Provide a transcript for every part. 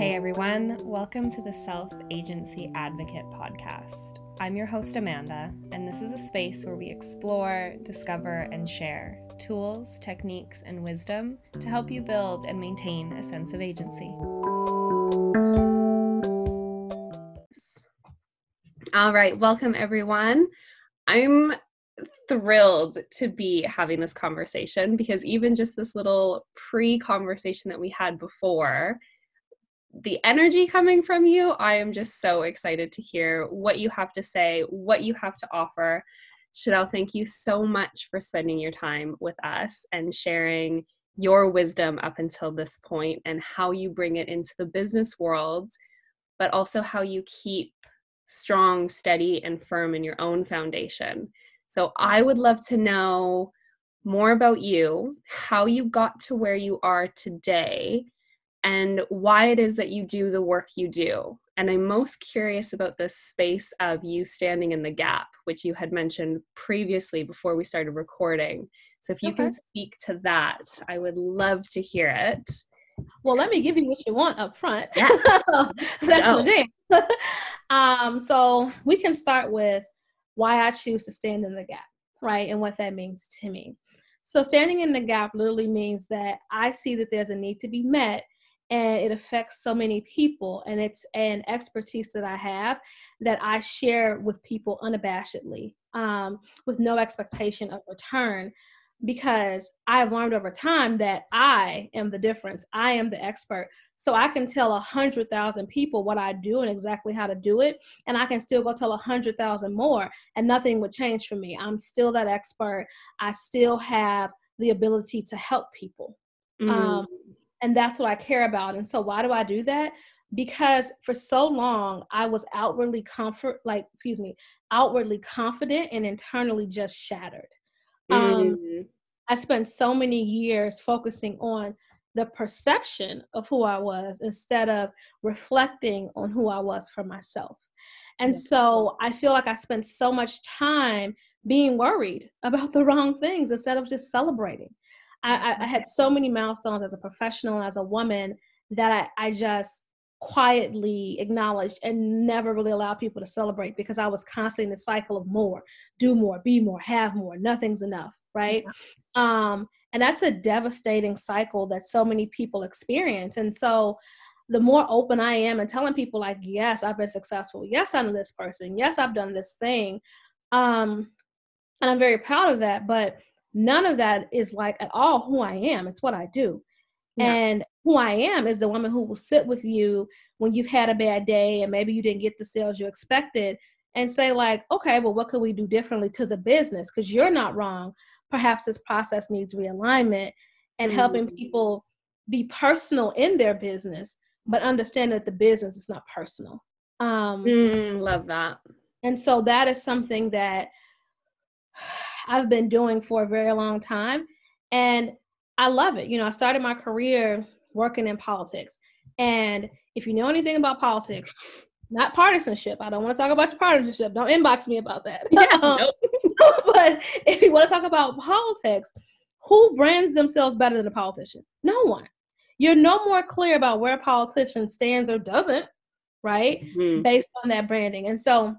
Hey everyone, welcome to the Self Agency Advocate podcast. I'm your host, Amanda, and this is a space where we explore, discover, and share tools, techniques, and wisdom to help you build and maintain a sense of agency. All right, welcome everyone. I'm thrilled to be having this conversation because even just this little pre conversation that we had before the energy coming from you. I am just so excited to hear what you have to say, what you have to offer. Chanel, thank you so much for spending your time with us and sharing your wisdom up until this point and how you bring it into the business world, but also how you keep strong, steady, and firm in your own foundation. So, I would love to know more about you, how you got to where you are today, and why it is that you do the work you do. And I'm most curious about this space of you standing in the gap, which you had mentioned previously before we started recording. So if you okay. can speak to that, I would love to hear it. Well, let me give you what you want up front. Yeah. That's the jam. um, so we can start with why I choose to stand in the gap, right? And what that means to me. So standing in the gap literally means that I see that there's a need to be met and it affects so many people and it's an expertise that i have that i share with people unabashedly um, with no expectation of return because i've learned over time that i am the difference. I am the expert. So i can tell a hundred thousand people what i do and exactly how to do it and i can still go tell a hundred thousand more and nothing would change for me. I'm still that expert. I still have the ability to help people. Mm. um, and that's what I care about. And so why do I do that? Because for so long I was outwardly comfort like excuse me, outwardly confident and internally just shattered. Um, mm-hmm. I spent so many years focusing on the perception of who I was instead of reflecting on who I was for myself. And so I feel like I spent so much time being worried about the wrong things instead of just celebrating. I, I had so many milestones as a professional as a woman that I, I just quietly acknowledged and never really allowed people to celebrate because I was constantly in the cycle of more, do more, be more, have more, nothing's enough, right? Um, and that's a devastating cycle that so many people experience. And so the more open I am and telling people like, yes, I've been successful. Yes, I'm this person. Yes, I've done this thing. Um, and I'm very proud of that. But none of that is like at all who I am. It's what I do. Yeah. And who I am is the woman who will sit with you when you've had a bad day and maybe you didn't get the sales you expected and say like, okay, well, what could we do differently to the business? Because you're not wrong. Perhaps this process needs realignment and mm-hmm. helping people be personal in their business, but understand that the business is not personal. Um, mm, love that. And so that is something that I've been doing for a very long time. And I love it. You know, I started my career working in politics. And if you know anything about politics, not partisanship, I don't want to talk about your partisanship. Don't inbox me about that. Yeah, nope. but if you want to talk about politics, who brands themselves better than a politician? No one. You're no more clear about where a politician stands or doesn't, right? Mm-hmm. Based on that branding. And so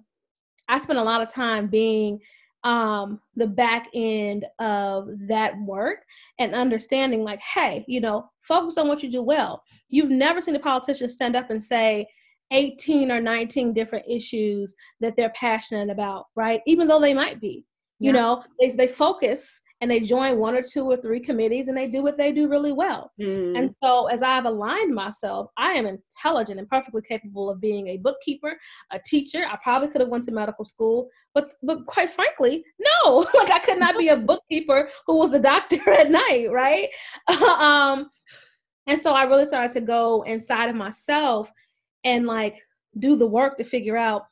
I spent a lot of time being um the back end of that work and understanding like hey you know focus on what you do well you've never seen a politician stand up and say 18 or 19 different issues that they're passionate about right even though they might be you yeah. know they, they focus and they join one or two or three committees and they do what they do really well. Mm. And so as I've aligned myself, I am intelligent and perfectly capable of being a bookkeeper, a teacher. I probably could have went to medical school, but but quite frankly, no. like I could not be a bookkeeper who was a doctor at night, right? um and so I really started to go inside of myself and like do the work to figure out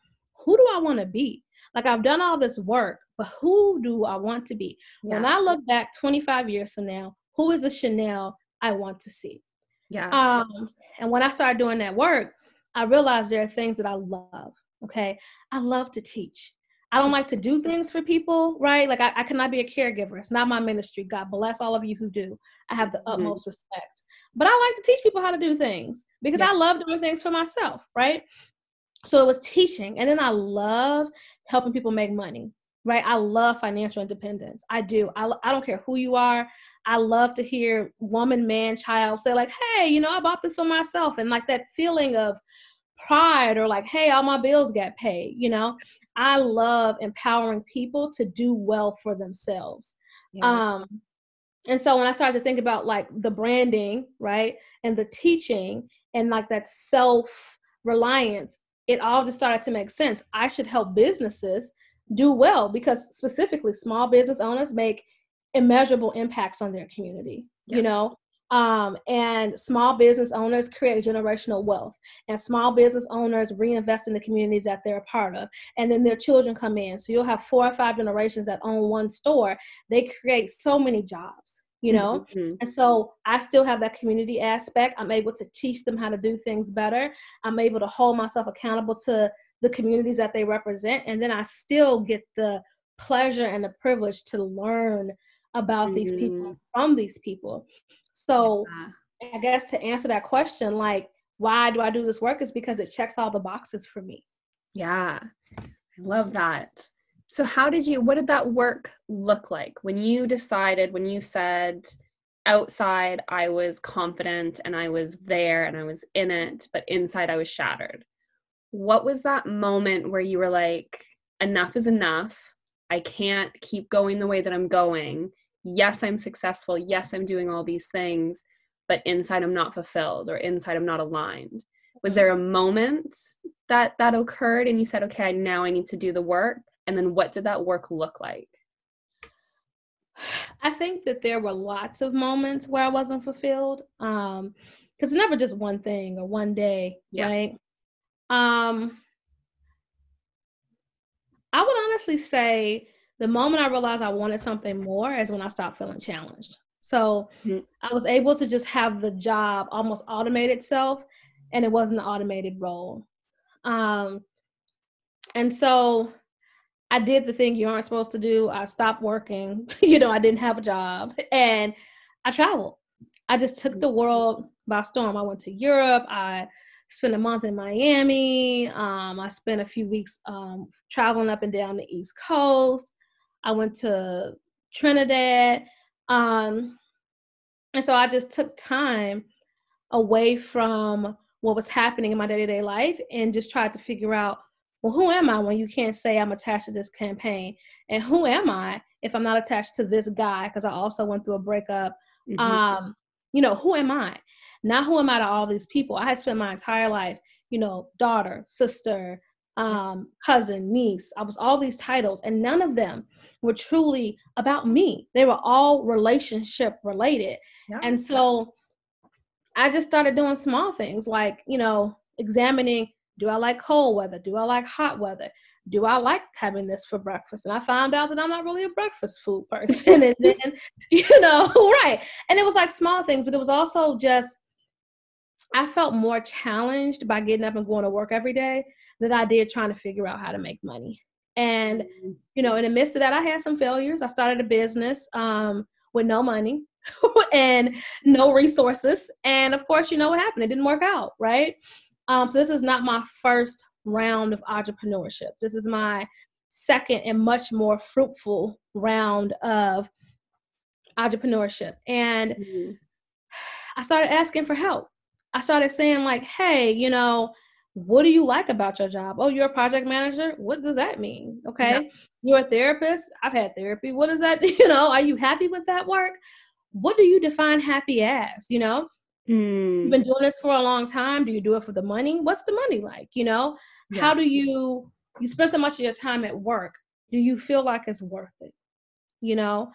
who do I want to be? Like I've done all this work, but who do I want to be? Yeah. When I look back 25 years from now, who is the Chanel I want to see? Yeah. Um, and when I started doing that work, I realized there are things that I love. Okay. I love to teach. I don't like to do things for people, right? Like I, I cannot be a caregiver. It's not my ministry. God bless all of you who do. I have the mm-hmm. utmost respect. but I like to teach people how to do things because yeah. I love doing things for myself, right? So it was teaching. And then I love helping people make money, right? I love financial independence. I do. I, I don't care who you are. I love to hear woman, man, child say, like, hey, you know, I bought this for myself. And like that feeling of pride or like, hey, all my bills get paid, you know? I love empowering people to do well for themselves. Yeah. Um, and so when I started to think about like the branding, right, and the teaching and like that self reliance, it all just started to make sense. I should help businesses do well because specifically small business owners make immeasurable impacts on their community, yeah. you know? Um, and small business owners create generational wealth, and small business owners reinvest in the communities that they're a part of. And then their children come in. So you'll have four or five generations that own one store. They create so many jobs, you know? Mm-hmm. And so I still have that community aspect. I'm able to teach them how to do things better. I'm able to hold myself accountable to the communities that they represent. And then I still get the pleasure and the privilege to learn about mm-hmm. these people mm-hmm. from these people. So yeah. I guess to answer that question, like, why do I do this work is because it checks all the boxes for me. Yeah, I love that. So, how did you, what did that work look like when you decided, when you said, outside I was confident and I was there and I was in it, but inside I was shattered? What was that moment where you were like, enough is enough? I can't keep going the way that I'm going yes, I'm successful. Yes, I'm doing all these things, but inside I'm not fulfilled or inside I'm not aligned. Was there a moment that that occurred and you said, okay, now I need to do the work? And then what did that work look like? I think that there were lots of moments where I wasn't fulfilled. Um, because it's never just one thing or one day, yeah. right? Um, I would honestly say the moment I realized I wanted something more is when I stopped feeling challenged. So mm-hmm. I was able to just have the job almost automate itself, and it wasn't an automated role. Um, and so I did the thing you aren't supposed to do. I stopped working. you know, I didn't have a job, and I traveled. I just took the world by storm. I went to Europe. I spent a month in Miami. Um, I spent a few weeks um, traveling up and down the East Coast. I went to Trinidad. Um, and so I just took time away from what was happening in my day to day life and just tried to figure out, well, who am I when you can't say I'm attached to this campaign? And who am I if I'm not attached to this guy? Because I also went through a breakup. Mm-hmm. Um, you know, who am I? Not who am I to all these people? I had spent my entire life, you know, daughter, sister, um, cousin, niece. I was all these titles, and none of them were truly about me. They were all relationship related. Yeah. And so I just started doing small things like, you know, examining do I like cold weather? Do I like hot weather? Do I like having this for breakfast? And I found out that I'm not really a breakfast food person. and then, you know, right. And it was like small things, but it was also just, I felt more challenged by getting up and going to work every day than I did trying to figure out how to make money. And, mm-hmm. you know, in the midst of that, I had some failures. I started a business um, with no money and no resources. And of course, you know what happened? It didn't work out, right? Um, so this is not my first round of entrepreneurship. This is my second and much more fruitful round of entrepreneurship. And mm-hmm. I started asking for help. I started saying, like, hey, you know, what do you like about your job? Oh, you're a project manager. What does that mean? Okay. Yeah. You're a therapist. I've had therapy. What is that? You know, are you happy with that work? What do you define happy as? You know, mm. you've been doing this for a long time. Do you do it for the money? What's the money like? You know, yeah. how do you, you spend so much of your time at work? Do you feel like it's worth it? You know,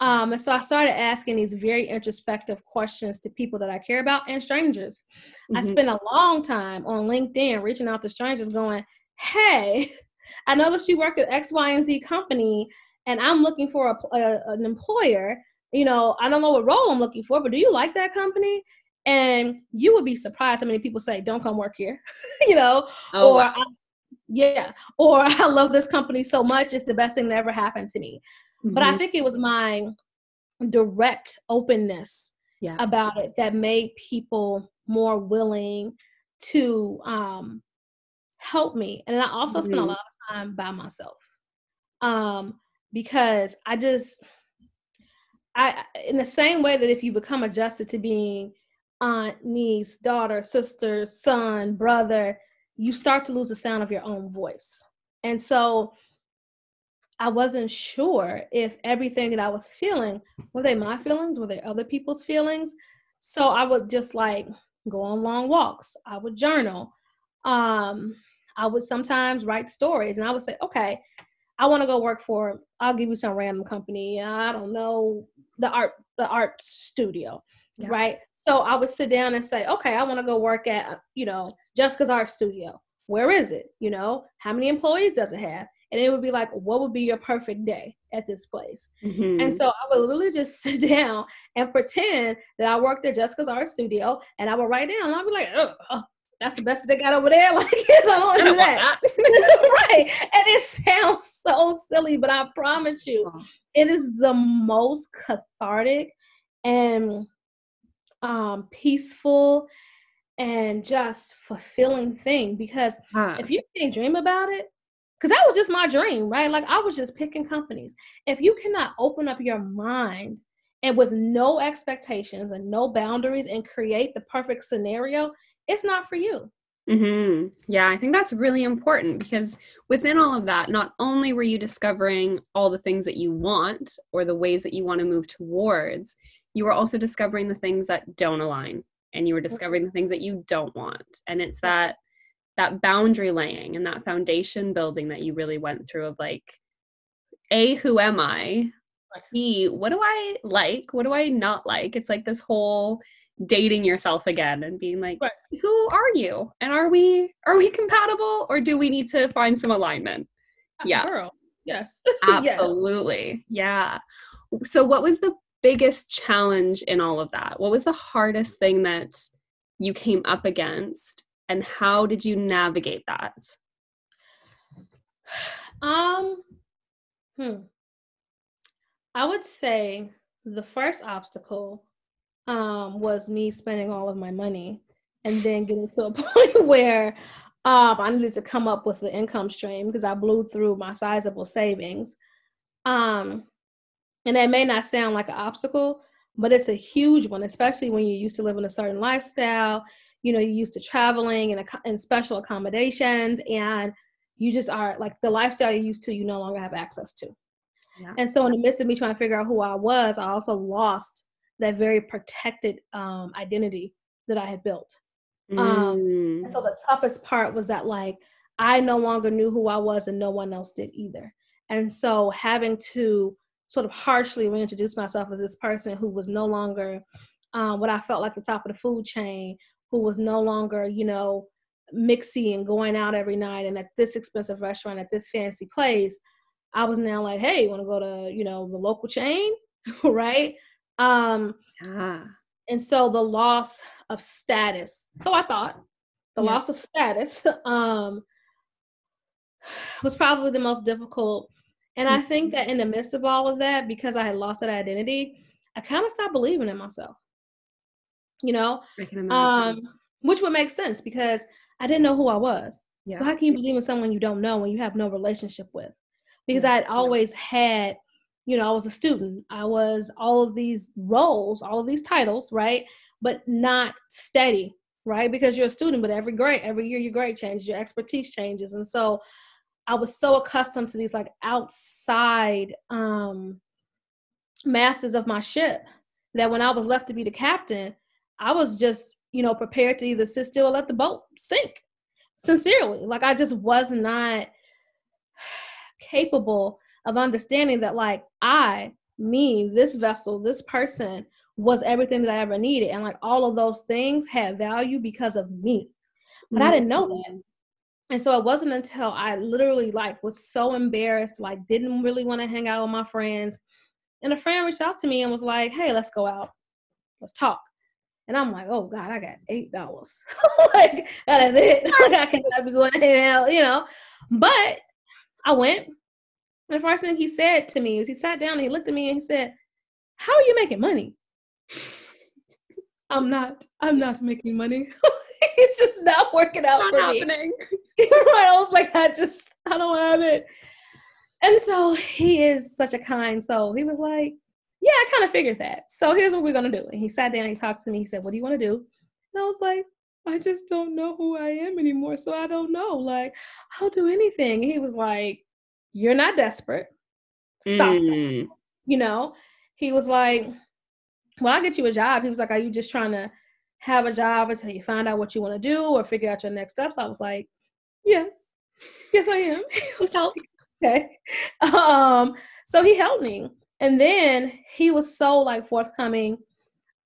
um, and so I started asking these very introspective questions to people that I care about and strangers. Mm-hmm. I spent a long time on LinkedIn reaching out to strangers going, Hey, I know that you work at X, Y, and Z company, and I'm looking for a, a, an employer. You know, I don't know what role I'm looking for, but do you like that company? And you would be surprised how many people say, Don't come work here, you know, oh, or wow. yeah, or I love this company so much, it's the best thing that ever happened to me. Mm-hmm. But I mm-hmm. think it was my direct openness yeah. about it that made people more willing to um, help me. And I also mm-hmm. spent a mm-hmm. lot of time by myself um, because I just, I in the same way that if you become adjusted to being aunt, niece, daughter, sister, son, brother, you start to lose the sound of your own voice. And so I wasn't sure if everything that I was feeling were they my feelings, were they other people's feelings. So I would just like go on long walks. I would journal. Um, I would sometimes write stories, and I would say, okay, I want to go work for. I'll give you some random company. I don't know the art the art studio, yeah. right? So I would sit down and say, okay, I want to go work at you know Jessica's art studio. Where is it? You know, how many employees does it have? And it would be like, what would be your perfect day at this place? Mm-hmm. And so I would literally just sit down and pretend that I worked at Jessica's art studio, and I would write down. I'd be like, oh, oh that's the best they got over there. Like, I don't do that. right. And it sounds so silly, but I promise you, it is the most cathartic and um, peaceful and just fulfilling thing because huh. if you can't dream about it, because that was just my dream, right? Like I was just picking companies. If you cannot open up your mind and with no expectations and no boundaries and create the perfect scenario, it's not for you. Mm-hmm. Yeah, I think that's really important because within all of that, not only were you discovering all the things that you want or the ways that you want to move towards, you were also discovering the things that don't align and you were discovering the things that you don't want. And it's that that boundary laying and that foundation building that you really went through of like a who am i? B what do i like? What do i not like? It's like this whole dating yourself again and being like right. who are you? And are we are we compatible or do we need to find some alignment? Uh, yeah. Girl. yes. Absolutely. Yeah. yeah. So what was the biggest challenge in all of that? What was the hardest thing that you came up against and how did you navigate that? Um, hmm. I would say the first obstacle um, was me spending all of my money and then getting to a point where um, I needed to come up with the income stream because I blew through my sizable savings. Um, and that may not sound like an obstacle, but it's a huge one, especially when you're used to living a certain lifestyle you know, you're used to traveling and, and special accommodations, and you just are like the lifestyle you're used to, you no longer have access to. Yeah. And so, in the midst of me trying to figure out who I was, I also lost that very protected um, identity that I had built. Mm. Um, and so, the toughest part was that, like, I no longer knew who I was, and no one else did either. And so, having to sort of harshly reintroduce myself as this person who was no longer um, what I felt like the top of the food chain, who was no longer, you know, mixy and going out every night and at this expensive restaurant at this fancy place, I was now like, hey, you want to go to, you know, the local chain, right? Um, ah. And so the loss of status. So I thought the yeah. loss of status um, was probably the most difficult. And I think mm-hmm. that in the midst of all of that, because I had lost that identity, I kind of stopped believing in myself you know? Um which would make sense because i didn't know who i was. Yeah. so how can you believe in someone you don't know when you have no relationship with? Because yeah. i'd always had you know i was a student. I was all of these roles all of these titles right? But not steady right? Because you're a student but every grade every year your grade changes your expertise changes. And so i was so accustomed to these like outside um masters of my ship that when i was left to be the captain I was just, you know, prepared to either sit still or let the boat sink. Sincerely. Like I just was not capable of understanding that like I, me, this vessel, this person was everything that I ever needed. And like all of those things had value because of me. But mm-hmm. I didn't know that. And so it wasn't until I literally like was so embarrassed, like didn't really want to hang out with my friends. And a friend reached out to me and was like, hey, let's go out. Let's talk. And I'm like, oh God, I got eight dollars. like that is it. like I cannot be going out, you know. But I went. The first thing he said to me is he sat down and he looked at me and he said, How are you making money? I'm not, I'm not making money. it's just not working out not for happening. me. I was like, I just, I don't have it. And so he is such a kind soul. He was like, Yeah, I kind of figured that. So here's what we're gonna do. And he sat down, he talked to me, he said, What do you want to do? And I was like, I just don't know who I am anymore. So I don't know. Like, I'll do anything. And he was like, You're not desperate. Stop. Mm. You know, he was like, Well, I'll get you a job. He was like, Are you just trying to have a job until you find out what you want to do or figure out your next steps? I was like, Yes. Yes, I am. He was okay. Um, so he helped me. And then he was so like forthcoming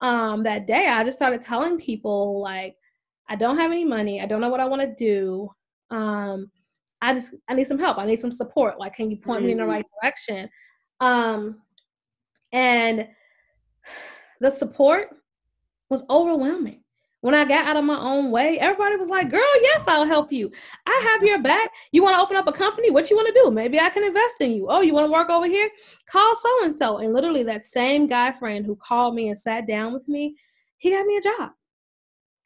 um that day. I just started telling people like I don't have any money. I don't know what I want to do. Um I just I need some help. I need some support. Like can you point mm-hmm. me in the mm-hmm. right direction? Um and the support was overwhelming. When I got out of my own way, everybody was like, girl, yes, I'll help you. I have your back. You want to open up a company? What you want to do? Maybe I can invest in you. Oh, you want to work over here? Call so and so. And literally, that same guy friend who called me and sat down with me, he got me a job.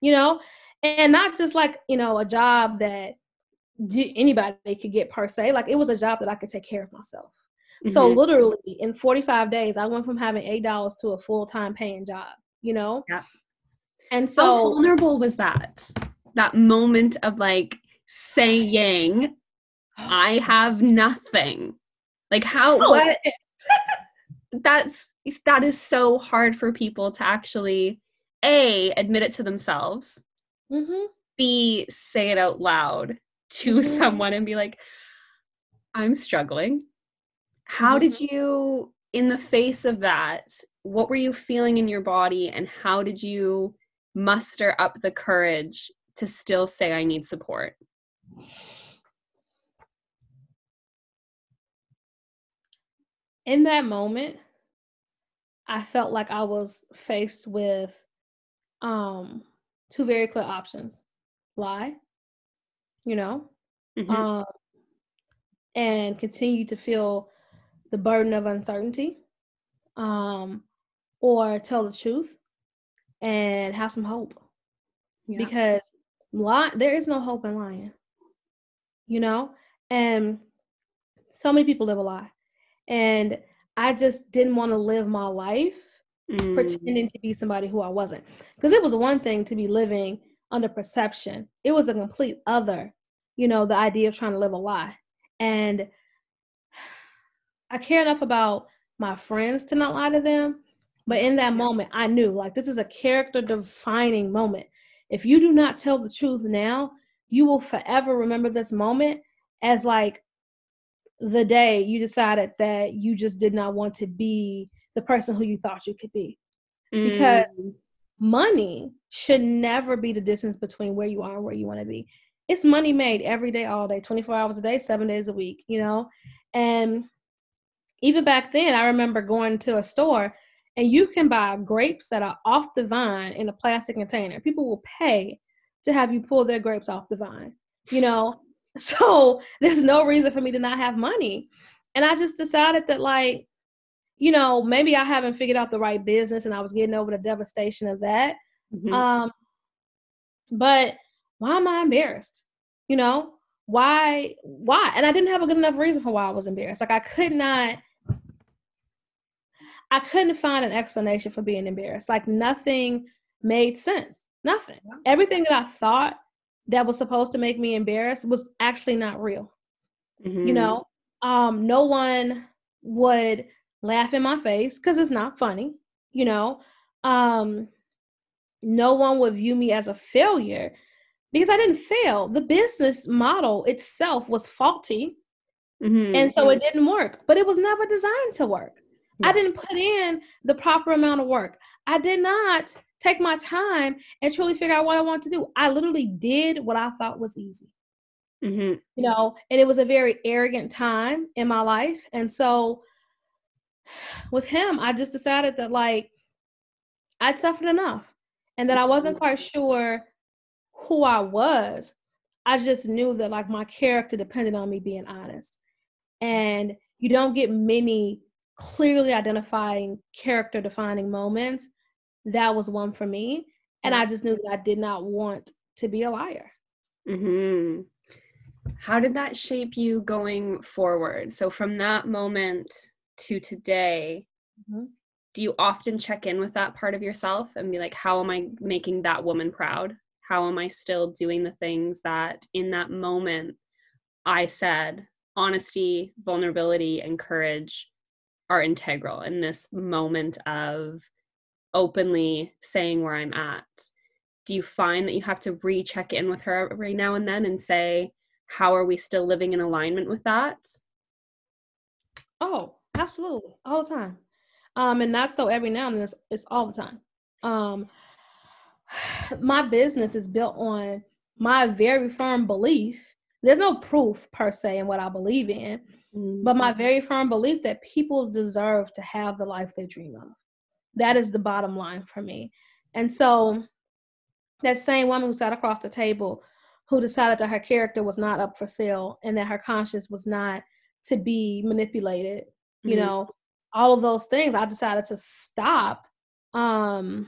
You know, and not just like, you know, a job that anybody could get per se. Like, it was a job that I could take care of myself. Mm-hmm. So, literally, in 45 days, I went from having $8 to a full time paying job, you know? Yeah and so How vulnerable was that? That moment of like saying, I have nothing. Like how oh. what that's that is so hard for people to actually a admit it to themselves mm-hmm. b say it out loud to mm-hmm. someone and be like i'm struggling how mm-hmm. did you in the face of that what were you feeling in your body and how did you muster up the courage to still say I need support? In that moment, I felt like I was faced with um, two very clear options lie, you know, mm-hmm. um, and continue to feel the burden of uncertainty, um, or tell the truth and have some hope. Yeah. because lie, there is no hope in lying you know? And so many people live a lie. And i just didn't want to live my life mm. pretending to be somebody who i wasn't. Because it was one thing to be living under perception. It was a complete other you know the idea of trying to live a lie. And i care enough about my friends to not lie to them but in that moment, I knew like this is a character defining moment. If you do not tell the truth now, you will forever remember this moment as like the day you decided that you just did not want to be the person who you thought you could be. Mm. Because money should never be the distance between where you are and where you want to be. It's money made every day, all day, 24 hours a day, seven days a week, you know? And even back then, I remember going to a store and you can buy grapes that are off the vine in a plastic container. People will pay to have you pull their grapes off the vine, you know? So there's no reason for me to not have money. And I just decided that, like, you know, maybe I haven't figured out the right business and I was getting over the devastation of that. Mm-hmm. Um, but why am I embarrassed? You know, why, why? And I didn't have a good enough reason for why I was embarrassed. Like, I could not I couldn't find an explanation for being embarrassed. Like nothing made sense. Nothing. Everything that I thought that was supposed to make me embarrassed was actually not real. Mm-hmm. You know, um, no one would laugh in my face because it's not funny. You know, um, no one would view me as a failure because I didn't fail. The business model itself was faulty. Mm-hmm. And so it didn't work, but it was never designed to work. Yeah. I didn't put in the proper amount of work. I did not take my time and truly figure out what I want to do. I literally did what I thought was easy. Mm-hmm. You know, and it was a very arrogant time in my life. And so with him, I just decided that like I'd suffered enough and that I wasn't quite sure who I was. I just knew that like my character depended on me being honest. And you don't get many clearly identifying character defining moments that was one for me. And I just knew that I did not want to be a liar. Mm-hmm. How did that shape you going forward? So, from that moment to today, mm-hmm. do you often check in with that part of yourself and be like, how am I making that woman proud? How am I still doing the things that in that moment I said honesty, vulnerability, and courage are integral in this moment of openly saying where I'm at. Do you find that you have to recheck in with her every now and then and say, how are we still living in alignment with that? Oh, absolutely. All the time. Um, and not so every now and then, it's, it's all the time. Um, my business is built on my very firm belief. There's no proof per se in what I believe in, mm-hmm. but my very firm belief that people deserve to have the life they dream of. That is the bottom line for me. And so that same woman who sat across the table who decided that her character was not up for sale and that her conscience was not to be manipulated, mm-hmm. you know, all of those things, I decided to stop um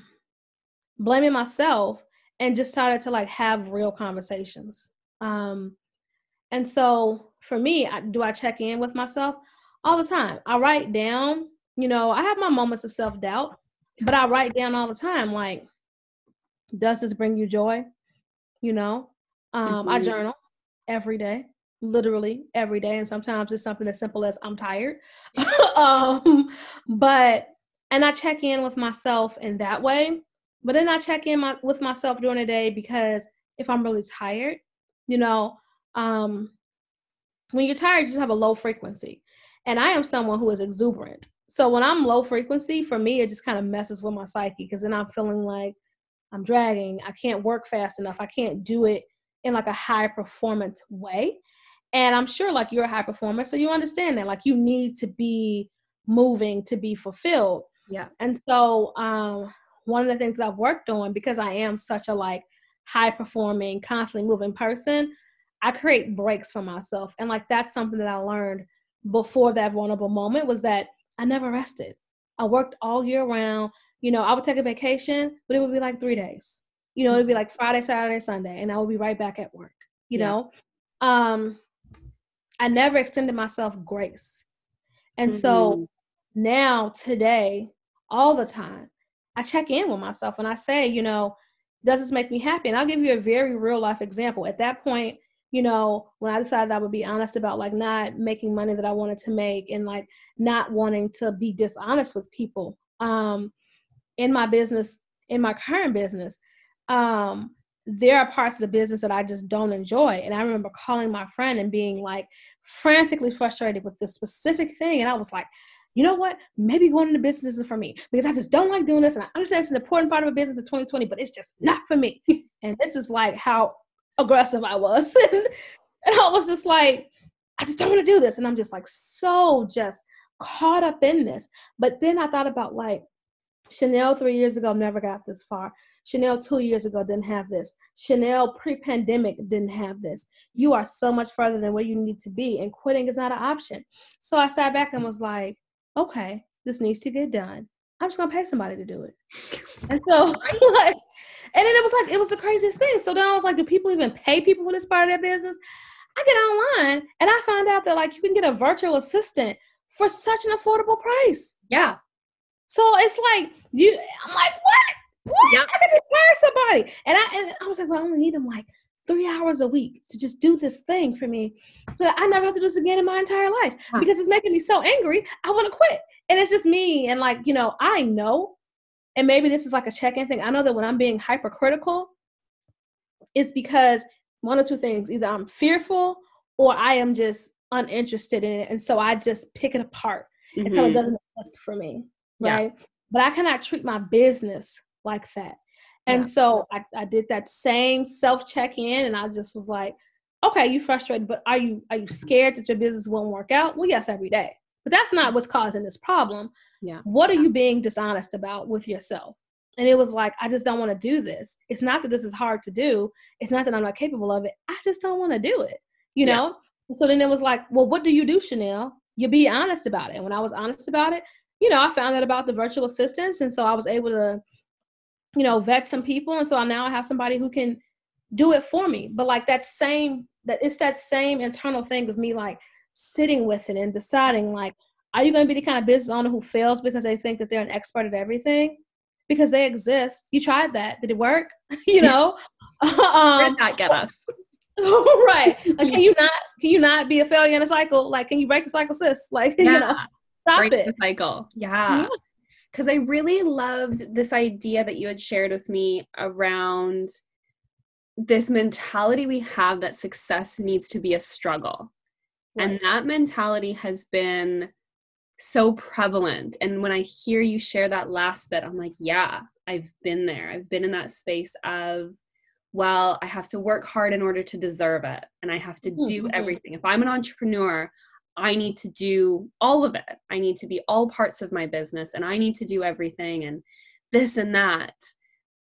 blaming myself and just started to like have real conversations. Um and so for me, I, do I check in with myself all the time? I write down you know, I have my moments of self doubt, but I write down all the time, like, does this bring you joy? You know, um, mm-hmm. I journal every day, literally every day. And sometimes it's something as simple as I'm tired. um, but, and I check in with myself in that way. But then I check in my, with myself during the day because if I'm really tired, you know, um, when you're tired, you just have a low frequency. And I am someone who is exuberant. So when I'm low frequency, for me, it just kind of messes with my psyche because then I'm feeling like I'm dragging. I can't work fast enough. I can't do it in like a high performance way. And I'm sure like you're a high performer, so you understand that like you need to be moving to be fulfilled. Yeah. And so um one of the things I've worked on because I am such a like high performing, constantly moving person, I create breaks for myself. And like that's something that I learned before that vulnerable moment was that I never rested. I worked all year round. You know, I would take a vacation, but it would be like three days. You know, it'd be like Friday, Saturday, Sunday, and I would be right back at work. You yeah. know, um, I never extended myself grace, and mm-hmm. so now today, all the time, I check in with myself and I say, you know, does this make me happy? And I'll give you a very real life example. At that point, you know, when I decided I would be honest about like not making money that I wanted to make and like not wanting to be dishonest with people um, in my business, in my current business, um, there are parts of the business that I just don't enjoy. And I remember calling my friend and being like frantically frustrated with this specific thing. And I was like, you know what? Maybe going into business isn't for me because I just don't like doing this. And I understand it's an important part of a business in 2020, but it's just not for me. and this is like how aggressive I was. and, and I was just like, I just don't want to do this. And I'm just like so just caught up in this. But then I thought about like Chanel three years ago never got this far. Chanel two years ago didn't have this. Chanel pre pandemic didn't have this. You are so much further than where you need to be, and quitting is not an option. So I sat back and was like, okay, this needs to get done. I'm just gonna pay somebody to do it. And so like then it was like it was the craziest thing. So then I was like, do people even pay people for this part of their business? I get online and I find out that like you can get a virtual assistant for such an affordable price. Yeah. So it's like you I'm like, what? What? Yep. I can just hire somebody. And I and I was like, well, I only need them like three hours a week to just do this thing for me. So that I never have to do this again in my entire life huh. because it's making me so angry. I want to quit. And it's just me. And like, you know, I know, and maybe this is like a check in thing. I know that when I'm being hypercritical, it's because one or two things either I'm fearful or I am just uninterested in it. And so I just pick it apart mm-hmm. until it mm-hmm. doesn't exist for me. Right. Yeah. But I cannot treat my business like that. And yeah. so I, I did that same self check in and I just was like, okay, you frustrated, but are you are you scared that your business won't work out? Well, yes, every day. But that's not what's causing this problem. Yeah. What are you being dishonest about with yourself? And it was like, I just don't want to do this. It's not that this is hard to do. It's not that I'm not capable of it. I just don't want to do it. You yeah. know? so then it was like, well, what do you do, Chanel? You be honest about it. And when I was honest about it, you know, I found out about the virtual assistants. And so I was able to you know, vet some people. And so I now I have somebody who can do it for me. But like that same, that it's that same internal thing of me like sitting with it and deciding like, are you going to be the kind of business owner who fails because they think that they're an expert at everything? Because they exist. You tried that. Did it work? you know? um, Did not get us. right. Like, can you not can you not be a failure in a cycle? Like, can you break the cycle, sis? Like, yeah. you know, stop break it. The cycle. Yeah. Because I really loved this idea that you had shared with me around this mentality we have that success needs to be a struggle. Right. And that mentality has been so prevalent. And when I hear you share that last bit, I'm like, yeah, I've been there. I've been in that space of, well, I have to work hard in order to deserve it. And I have to do mm-hmm. everything. If I'm an entrepreneur, I need to do all of it. I need to be all parts of my business and I need to do everything and this and that.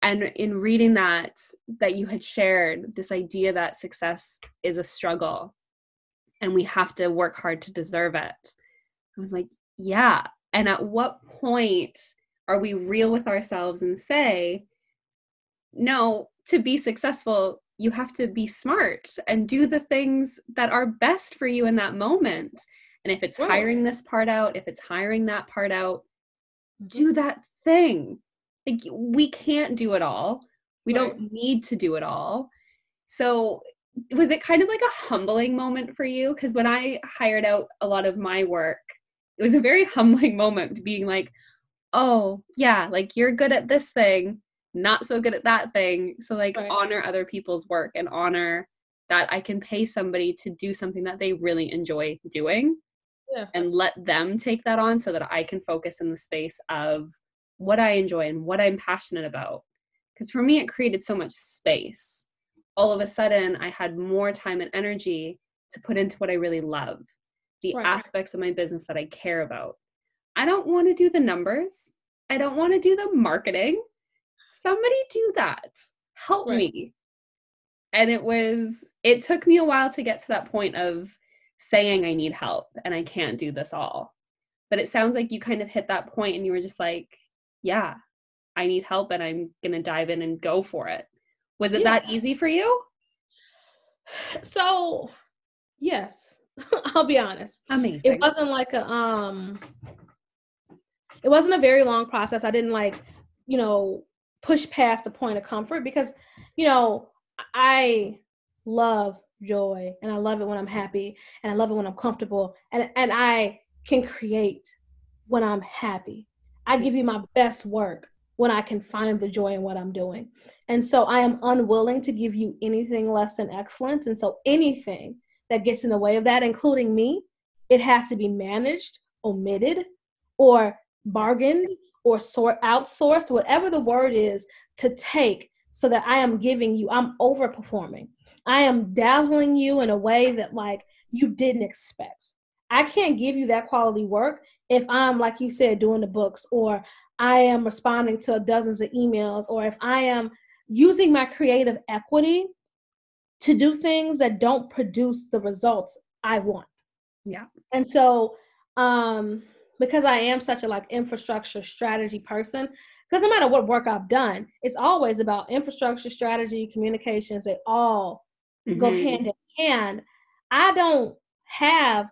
And in reading that, that you had shared this idea that success is a struggle and we have to work hard to deserve it. I was like, yeah. And at what point are we real with ourselves and say, no, to be successful, you have to be smart and do the things that are best for you in that moment. And if it's hiring this part out, if it's hiring that part out, do that thing. Like we can't do it all. We right. don't need to do it all. So was it kind of like a humbling moment for you? Because when I hired out a lot of my work, it was a very humbling moment being like, oh, yeah, like you're good at this thing, not so good at that thing. So, like, right. honor other people's work and honor that I can pay somebody to do something that they really enjoy doing yeah. and let them take that on so that I can focus in the space of what I enjoy and what I'm passionate about. Because for me, it created so much space. All of a sudden, I had more time and energy to put into what I really love the right. aspects of my business that I care about. I don't want to do the numbers. I don't want to do the marketing. Somebody do that. Help right. me. And it was, it took me a while to get to that point of saying I need help and I can't do this all. But it sounds like you kind of hit that point and you were just like, yeah, I need help and I'm going to dive in and go for it. Was it yeah. that easy for you? So, yes. I'll be honest. Amazing. It wasn't like a um it wasn't a very long process. I didn't like, you know, push past the point of comfort because, you know, I love joy and I love it when I'm happy and I love it when I'm comfortable and and I can create when I'm happy. I give you my best work when I can find the joy in what I'm doing. And so I am unwilling to give you anything less than excellence. And so anything that gets in the way of that, including me, it has to be managed, omitted, or bargained, or sort outsourced, whatever the word is, to take so that I am giving you, I'm overperforming. I am dazzling you in a way that like you didn't expect. I can't give you that quality work if I'm, like you said, doing the books, or I am responding to dozens of emails, or if I am using my creative equity to do things that don't produce the results I want. Yeah. And so um because I am such a like infrastructure strategy person, because no matter what work I've done, it's always about infrastructure, strategy, communications, they all mm-hmm. go hand in hand. I don't have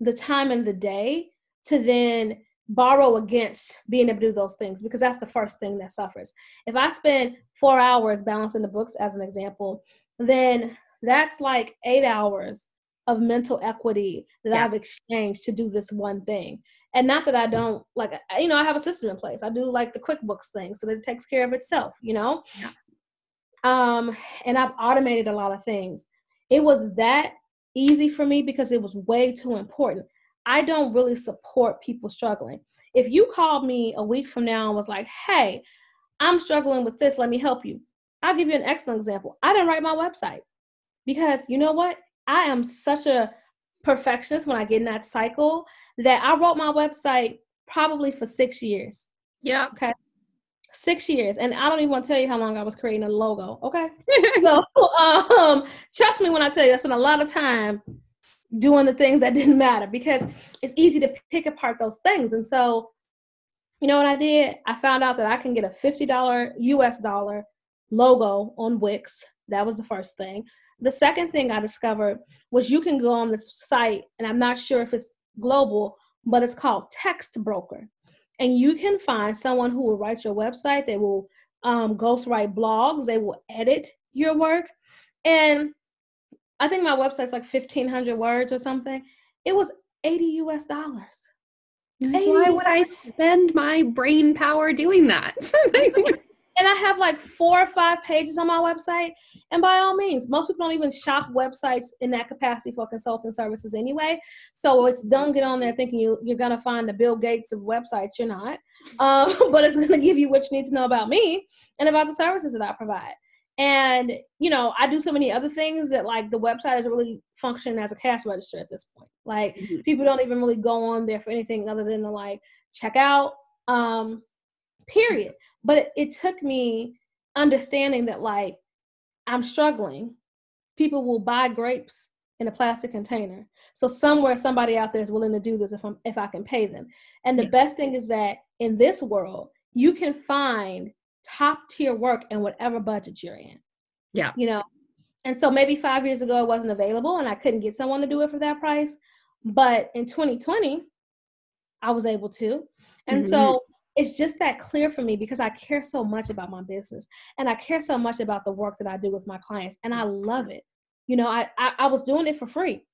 the time in the day to then borrow against being able to do those things because that's the first thing that suffers. If I spend four hours balancing the books, as an example, then that's like eight hours of mental equity that yeah. I've exchanged to do this one thing. And not that I don't like, you know, I have a system in place. I do like the QuickBooks thing so that it takes care of itself, you know? Yeah. Um, and I've automated a lot of things. It was that easy for me because it was way too important. I don't really support people struggling. If you called me a week from now and was like, hey, I'm struggling with this, let me help you. I'll give you an excellent example. I didn't write my website because you know what? I am such a perfectionist when I get in that cycle that I wrote my website probably for six years. Yeah. Okay. Six years. And I don't even want to tell you how long I was creating a logo. Okay. so um trust me when I tell you I spent a lot of time doing the things that didn't matter because it's easy to pick apart those things. And so you know what I did? I found out that I can get a $50 US dollar logo on Wix. That was the first thing. The second thing I discovered was you can go on this site, and I'm not sure if it's global, but it's called Textbroker. And you can find someone who will write your website. They will um, ghostwrite blogs. They will edit your work. And I think my website's like 1,500 words or something. It was 80 US dollars. Why would I spend my brain power doing that? and I have like four or five pages on my website. And by all means, most people don't even shop websites in that capacity for consulting services anyway. So it's don't get on there thinking you, you're going to find the Bill Gates of websites. You're not. Um, but it's going to give you what you need to know about me and about the services that I provide. And, you know, I do so many other things that like the website is really functioning as a cash register at this point. Like mm-hmm. people don't even really go on there for anything other than to like check out. Um, period. But it, it took me understanding that like I'm struggling. People will buy grapes in a plastic container. So somewhere somebody out there is willing to do this if I'm if I can pay them. And the yeah. best thing is that in this world, you can find top tier work in whatever budget you're in. Yeah. You know, and so maybe five years ago it wasn't available and I couldn't get someone to do it for that price. But in 2020, I was able to. And mm-hmm. so it's just that clear for me because I care so much about my business and I care so much about the work that I do with my clients and I love it. You know, I, I, I was doing it for free.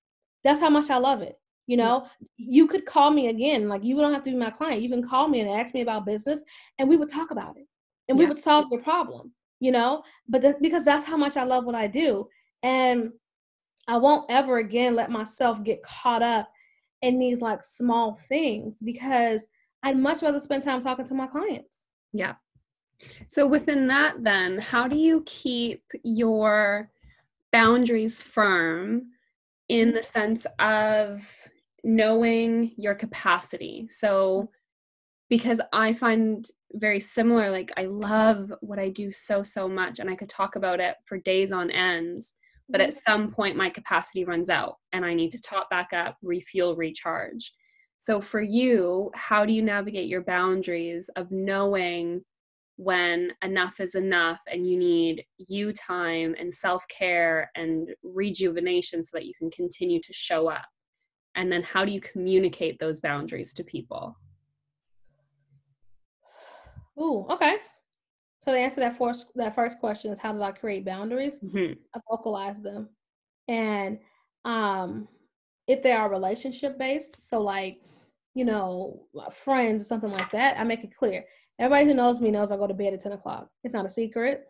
That's how much I love it. You know, you could call me again. Like you don't have to be my client. You can call me and ask me about business and we would talk about it and yeah. we would solve your problem, you know? But because that's how much I love what I do. And I won't ever again let myself get caught up in these like small things because I'd much rather spend time talking to my clients. Yeah. So within that then, how do you keep your boundaries firm in the sense of knowing your capacity? So because I find very similar like I love what I do so so much and I could talk about it for days on end but at mm-hmm. some point my capacity runs out and I need to top back up, refuel, recharge. So for you, how do you navigate your boundaries of knowing when enough is enough and you need you time and self-care and rejuvenation so that you can continue to show up? And then how do you communicate those boundaries to people? Ooh, okay. So to answer that first that first question is how did I create boundaries? Mm-hmm. I vocalize them, and um, if they are relationship based, so like you know, friends or something like that, I make it clear. Everybody who knows me knows I go to bed at 10 o'clock. It's not a secret,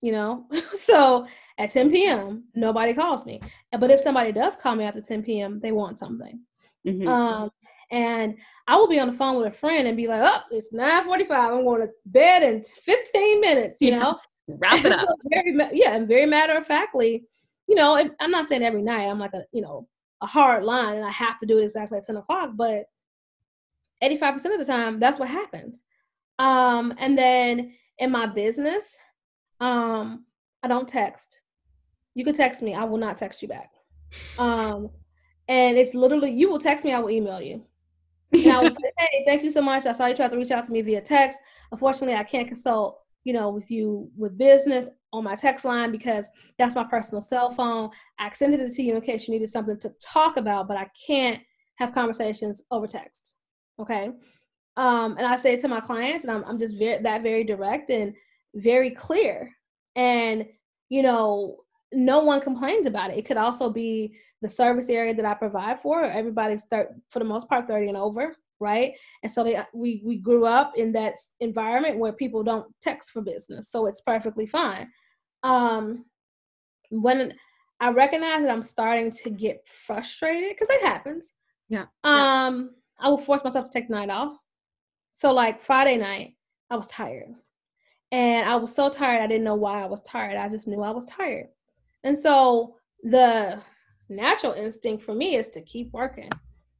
you know? so at 10 p.m., nobody calls me. But if somebody does call me after 10 p.m., they want something. Mm-hmm. Um, and I will be on the phone with a friend and be like, oh, it's 9.45. I'm going to bed in 15 minutes, you yeah. know? Wrap it up. so very, yeah, and very matter of factly, you know, I'm not saying every night I'm like a, you know, a hard line and I have to do it exactly at 10 o'clock, but 85% of the time, that's what happens. Um, and then in my business, um, I don't text. You can text me, I will not text you back. Um, and it's literally you will text me, I will email you. And I will say, hey, thank you so much. I saw you tried to reach out to me via text. Unfortunately, I can't consult, you know, with you with business on my text line because that's my personal cell phone. I extended it to you in case you needed something to talk about, but I can't have conversations over text. Okay. Um, and I say to my clients, and I'm, I'm just very, that very direct and very clear. And, you know, no one complains about it. It could also be the service area that I provide for. Everybody's thir- for the most part 30 and over, right? And so they, uh, we we grew up in that environment where people don't text for business, so it's perfectly fine. Um, when I recognize that I'm starting to get frustrated because it happens. Yeah. Um, I will force myself to take the night off. So like Friday night, I was tired. And I was so tired, I didn't know why I was tired. I just knew I was tired. And so the natural instinct for me is to keep working,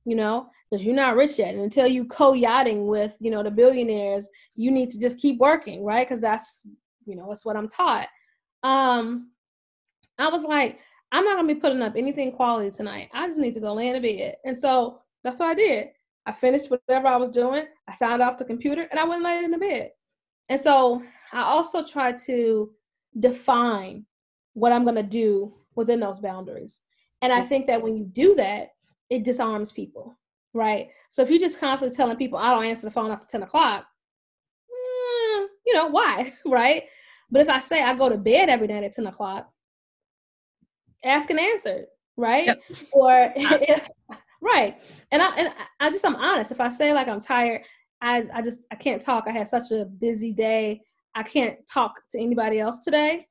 you know, because you're not rich yet. And until you co yachting with, you know, the billionaires, you need to just keep working, right? Because that's, you know, it's what I'm taught. Um, I was like, I'm not gonna be putting up anything quality tonight. I just need to go lay in a bed. And so that's what I did. I finished whatever I was doing. I signed off the computer and I went and laid in the bed. And so I also try to define what I'm going to do within those boundaries. And I think that when you do that, it disarms people, right? So if you're just constantly telling people, I don't answer the phone after 10 o'clock, mm, you know, why, right? But if I say I go to bed every night at 10 o'clock, ask and answer, right? Yep. Or if, right. And I, and I just, I'm honest. If I say like I'm tired, I, I just, I can't talk. I had such a busy day. I can't talk to anybody else today.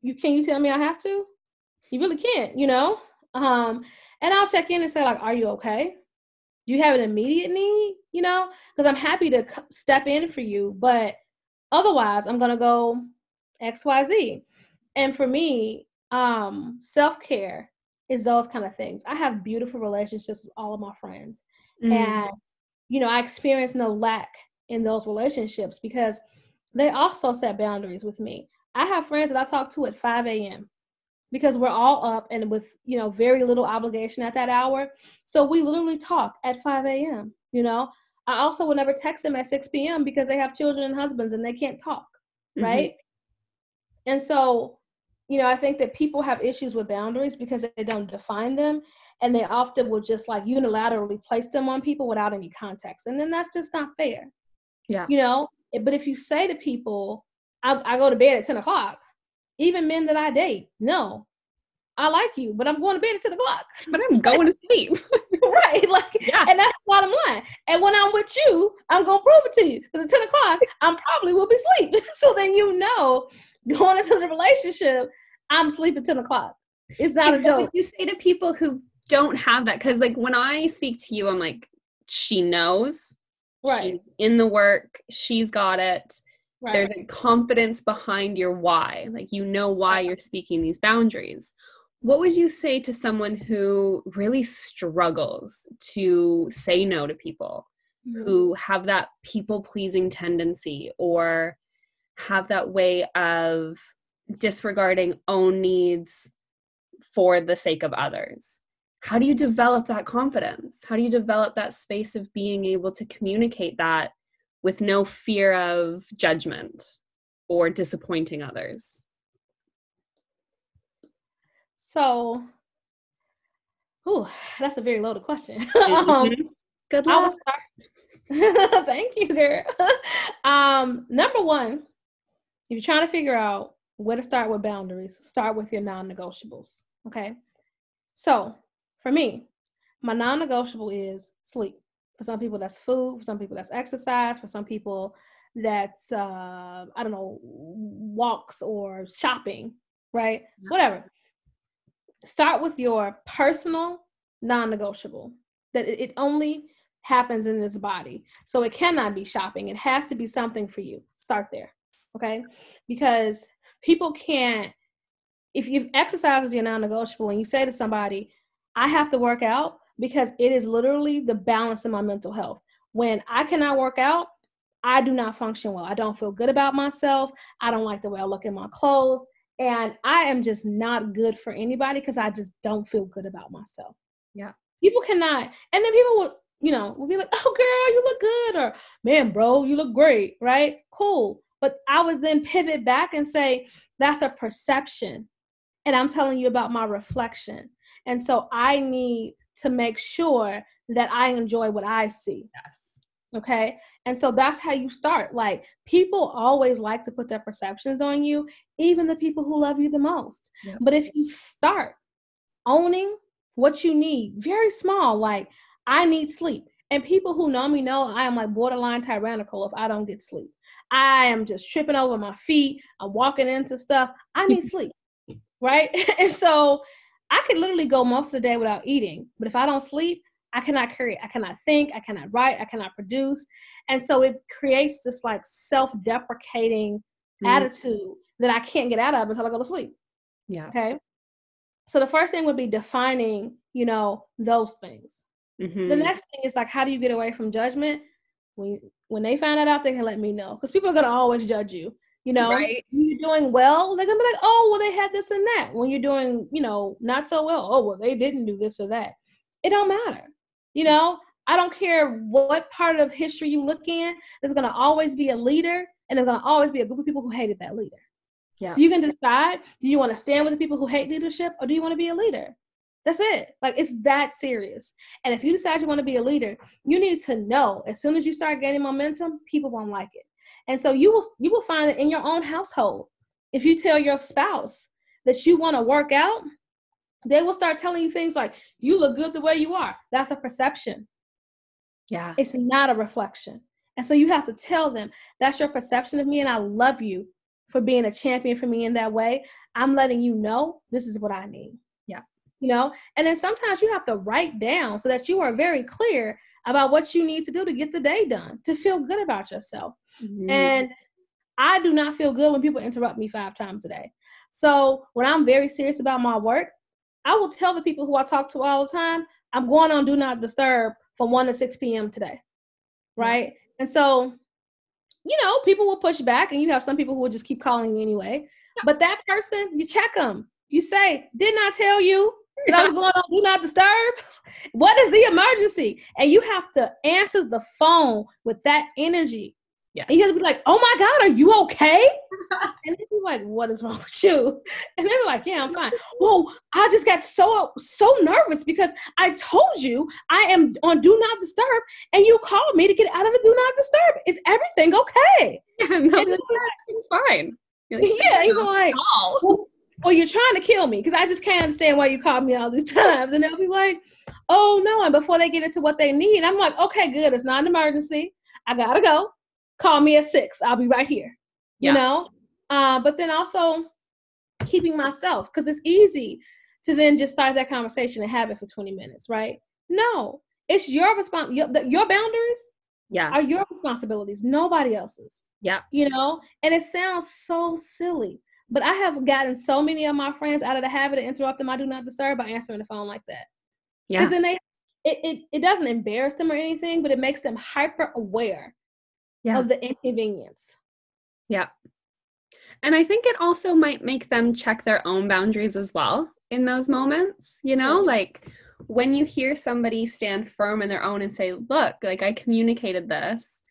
You can you tell me I have to? You really can't, you know? Um, and I'll check in and say, like, are you okay? Do you have an immediate need? You know, because I'm happy to step in for you, but otherwise, I'm gonna go X, Y, Z. And for me, um, self care is those kind of things. I have beautiful relationships with all of my friends, mm-hmm. and you know, I experience no lack in those relationships because they also set boundaries with me. I have friends that I talk to at 5 a.m. because we're all up and with, you know, very little obligation at that hour. So we literally talk at 5 a.m., you know. I also will never text them at 6 p.m. because they have children and husbands and they can't talk, mm-hmm. right? And so, you know, I think that people have issues with boundaries because they don't define them and they often will just like unilaterally place them on people without any context. And then that's just not fair. Yeah. You know, eh, but if you say to people, I, I go to bed at 10 o'clock, even men that I date, no, I like you, but I'm going to bed at 10 o'clock. But I'm going to sleep. right. Like, yeah. and that's the bottom line. And when I'm with you, I'm going to prove it to you. Because at 10 o'clock, I'm probably will be asleep. so then you know, going into the relationship, I'm sleeping 10 o'clock. It's not a joke. You say to people who don't have that, because like when I speak to you, I'm like, she knows. Right. She's in the work. She's got it. Right. There's a confidence behind your why. Like you know why you're speaking these boundaries. What would you say to someone who really struggles to say no to people, mm-hmm. who have that people pleasing tendency or have that way of disregarding own needs for the sake of others? How do you develop that confidence? How do you develop that space of being able to communicate that with no fear of judgment or disappointing others? So, oh, that's a very loaded question. Mm-hmm. um, Good luck. Thank you, girl. um, number one, if you're trying to figure out where to start with boundaries, start with your non-negotiables. Okay. So, for me, my non-negotiable is sleep. For some people, that's food. For some people, that's exercise. For some people, that's uh, I don't know, walks or shopping. Right. Yeah. Whatever start with your personal non-negotiable that it only happens in this body so it cannot be shopping it has to be something for you start there okay because people can't if you've exercised your non-negotiable and you say to somebody i have to work out because it is literally the balance of my mental health when i cannot work out i do not function well i don't feel good about myself i don't like the way i look in my clothes and I am just not good for anybody because I just don't feel good about myself. Yeah. People cannot, and then people will, you know, will be like, oh girl, you look good, or man, bro, you look great, right? Cool. But I would then pivot back and say, that's a perception. And I'm telling you about my reflection. And so I need to make sure that I enjoy what I see. Yes. Okay. And so that's how you start. Like people always like to put their perceptions on you, even the people who love you the most. Yeah. But if you start owning what you need, very small, like I need sleep. And people who know me know I am like borderline tyrannical if I don't get sleep. I am just tripping over my feet. I'm walking into stuff. I need sleep. Right. and so I could literally go most of the day without eating. But if I don't sleep, I cannot create, I cannot think, I cannot write, I cannot produce. And so it creates this like self deprecating mm. attitude that I can't get out of until I go to sleep. Yeah. Okay. So the first thing would be defining, you know, those things. Mm-hmm. The next thing is like, how do you get away from judgment? When when they find that out, they can let me know because people are gonna always judge you. You know, right. you're doing well, they're gonna be like, oh, well, they had this and that. When you're doing, you know, not so well, oh, well, they didn't do this or that. It don't matter. You know, I don't care what part of history you look in, there's going to always be a leader and there's going to always be a group of people who hated that leader. Yeah. So you can decide do you want to stand with the people who hate leadership or do you want to be a leader? That's it. Like it's that serious. And if you decide you want to be a leader, you need to know as soon as you start gaining momentum, people won't like it. And so you will you will find that in your own household. If you tell your spouse that you want to work out, they will start telling you things like, you look good the way you are. That's a perception. Yeah. It's not a reflection. And so you have to tell them, that's your perception of me, and I love you for being a champion for me in that way. I'm letting you know this is what I need. You know, and then sometimes you have to write down so that you are very clear about what you need to do to get the day done, to feel good about yourself. Mm-hmm. And I do not feel good when people interrupt me five times a day. So when I'm very serious about my work, I will tell the people who I talk to all the time, I'm going on do not disturb from 1 to 6 p.m. today. Right. Mm-hmm. And so, you know, people will push back, and you have some people who will just keep calling you anyway. Yeah. But that person, you check them. You say, Didn't I tell you that I was going on do not disturb? what is the emergency? And you have to answer the phone with that energy yeah. And you have to be like, oh my God, are you okay? and they be like, what is wrong with you? And they be like, yeah, I'm fine. Well, I just got so, so nervous because I told you I am on do not disturb and you called me to get out of the do not disturb. Is everything okay? Yeah, no, it's fine. Like, yeah, you're like, well, well, you're trying to kill me because I just can't understand why you called me all these times. And they'll be like, oh no. And before they get into what they need, I'm like, okay, good. It's not an emergency. I gotta go call me at six. I'll be right here. Yeah. You know? Uh, but then also keeping myself because it's easy to then just start that conversation and have it for 20 minutes, right? No, it's your response. Your, your boundaries yeah. are your responsibilities, nobody else's. Yeah. You know, and it sounds so silly, but I have gotten so many of my friends out of the habit of interrupting my do not disturb by answering the phone like that. Yeah. Because then they, it, it, it doesn't embarrass them or anything, but it makes them hyper aware yeah. of the inconvenience. Yeah. And I think it also might make them check their own boundaries as well in those moments, you know, mm-hmm. like when you hear somebody stand firm in their own and say, Look, like I communicated this,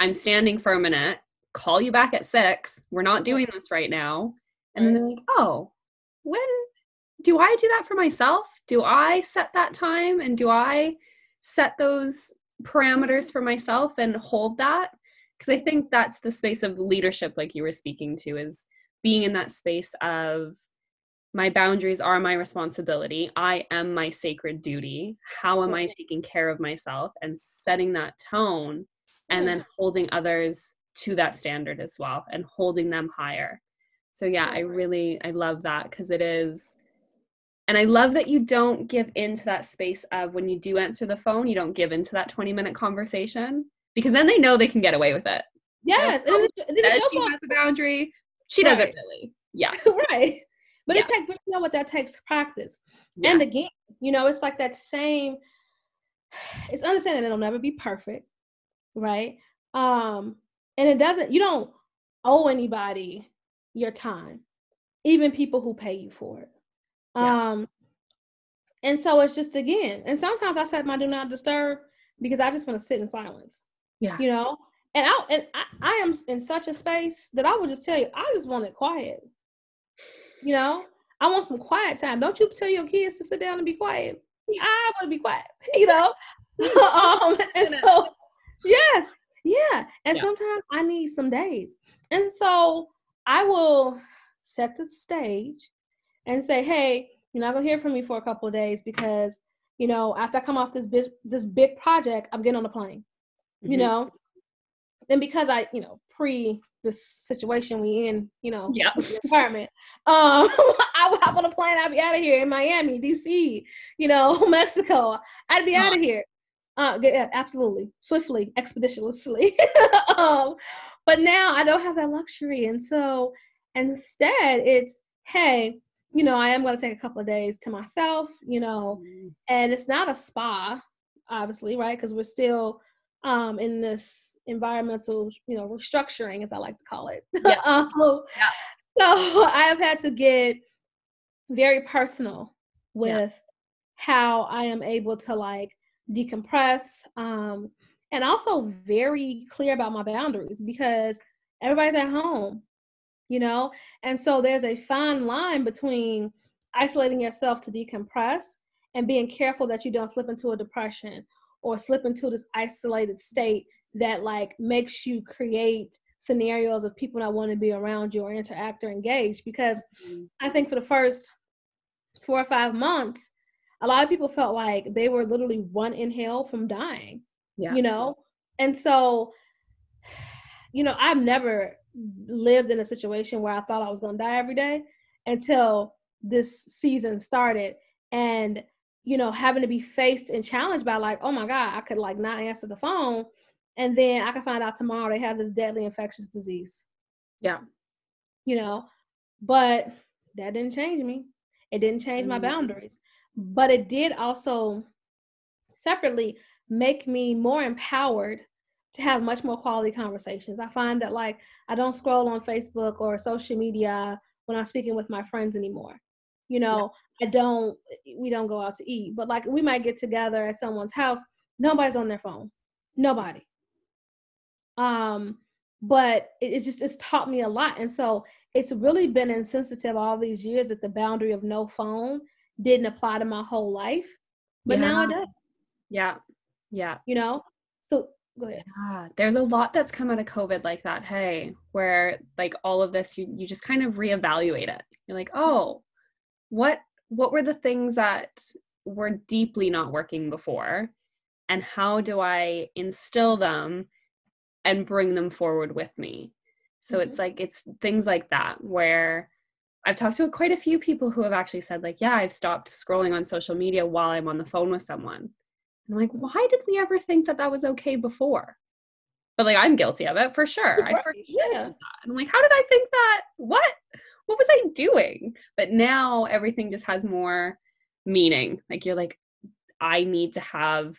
I'm standing firm in it, call you back at six, we're not doing this right now. And then they're like, Oh, when do I do that for myself? Do I set that time and do I set those parameters for myself and hold that? because i think that's the space of leadership like you were speaking to is being in that space of my boundaries are my responsibility. I am my sacred duty. How am i taking care of myself? And setting that tone and then holding others to that standard as well and holding them higher so yeah i really i love that because it is and i love that you don't give into that space of when you do answer the phone you don't give into that 20 minute conversation because then they know they can get away with it. Yes, and then, then she has a boundary. She right. doesn't really. Yeah, right. But yeah. it takes, you know what that takes practice. Yeah. And again, you know, it's like that same. It's understanding it'll never be perfect, right? Um, and it doesn't. You don't owe anybody your time, even people who pay you for it. Yeah. Um, and so it's just again, and sometimes I set my do not disturb because I just want to sit in silence. Yeah. You know, and I and I, I am in such a space that I will just tell you, I just want it quiet. You know, I want some quiet time. Don't you tell your kids to sit down and be quiet. I want to be quiet. You know, um, and so yes, yeah. And yeah. sometimes I need some days, and so I will set the stage and say, hey, you're not gonna hear from me for a couple of days because you know after I come off this big this big project, I'm getting on the plane mm-hmm. you know? And because i you know pre this situation we in you know yeah. environment um i would hop on a plane i'd be out of here in miami dc you know mexico i'd be out of here. Uh yeah, absolutely swiftly expeditiously. Um but now i don't have that luxury and so instead it's hey you know i am going to take a couple of days to myself you know mm. and it's not a spa obviously right because we're still um, in this environmental, you know, restructuring, as I like to call it. Yeah. um, yeah. So I have had to get very personal with yeah. how I am able to like decompress, um, and also very clear about my boundaries because everybody's at home, you know? And so there's a fine line between isolating yourself to decompress and being careful that you don't slip into a depression or slip into this isolated state that like makes you create scenarios of people not wanting to be around you or interact or engage because mm-hmm. i think for the first four or five months a lot of people felt like they were literally one inhale from dying yeah. you know? And so you know i've never lived in a situation where i thought i was going to die every day until this season started. And you know having to be faced and challenged by like oh my god i could like not answer the phone. And then i could find out tomorrow they have this deadly infectious disease. Yeah. You know? But that didn't change me. It didn't change mm-hmm. my boundaries. But it did also separately make me more empowered to have much more quality conversations. I find that like I don't scroll on Facebook or social media when I'm speaking with my friends anymore. You know, yeah. I don't we don't go out to eat, but like we might get together at someone's house, nobody's on their phone. Nobody. Um but it's just it's taught me a lot and so it's really been insensitive all these years that the boundary of no phone didn't apply to my whole life but yeah. now it does yeah yeah. You know? So go ahead. Yeah there's a lot that's come out of covid like that hey where like all of this you you just kind of reevaluate it. You're like oh what what were the things that were deeply not working before and how do i instill them and bring them forward with me? So mm-hmm. it's like it's things like that where I've talked to quite a few people who have actually said, like, yeah, I've stopped scrolling on social media while I'm on the phone with someone. And I'm like, why did we ever think that that was okay before? But like, I'm guilty of it for sure. Right. I forget yeah. that. And I'm like, how did I think that? What? What was I doing? But now everything just has more meaning. Like, you're like, I need to have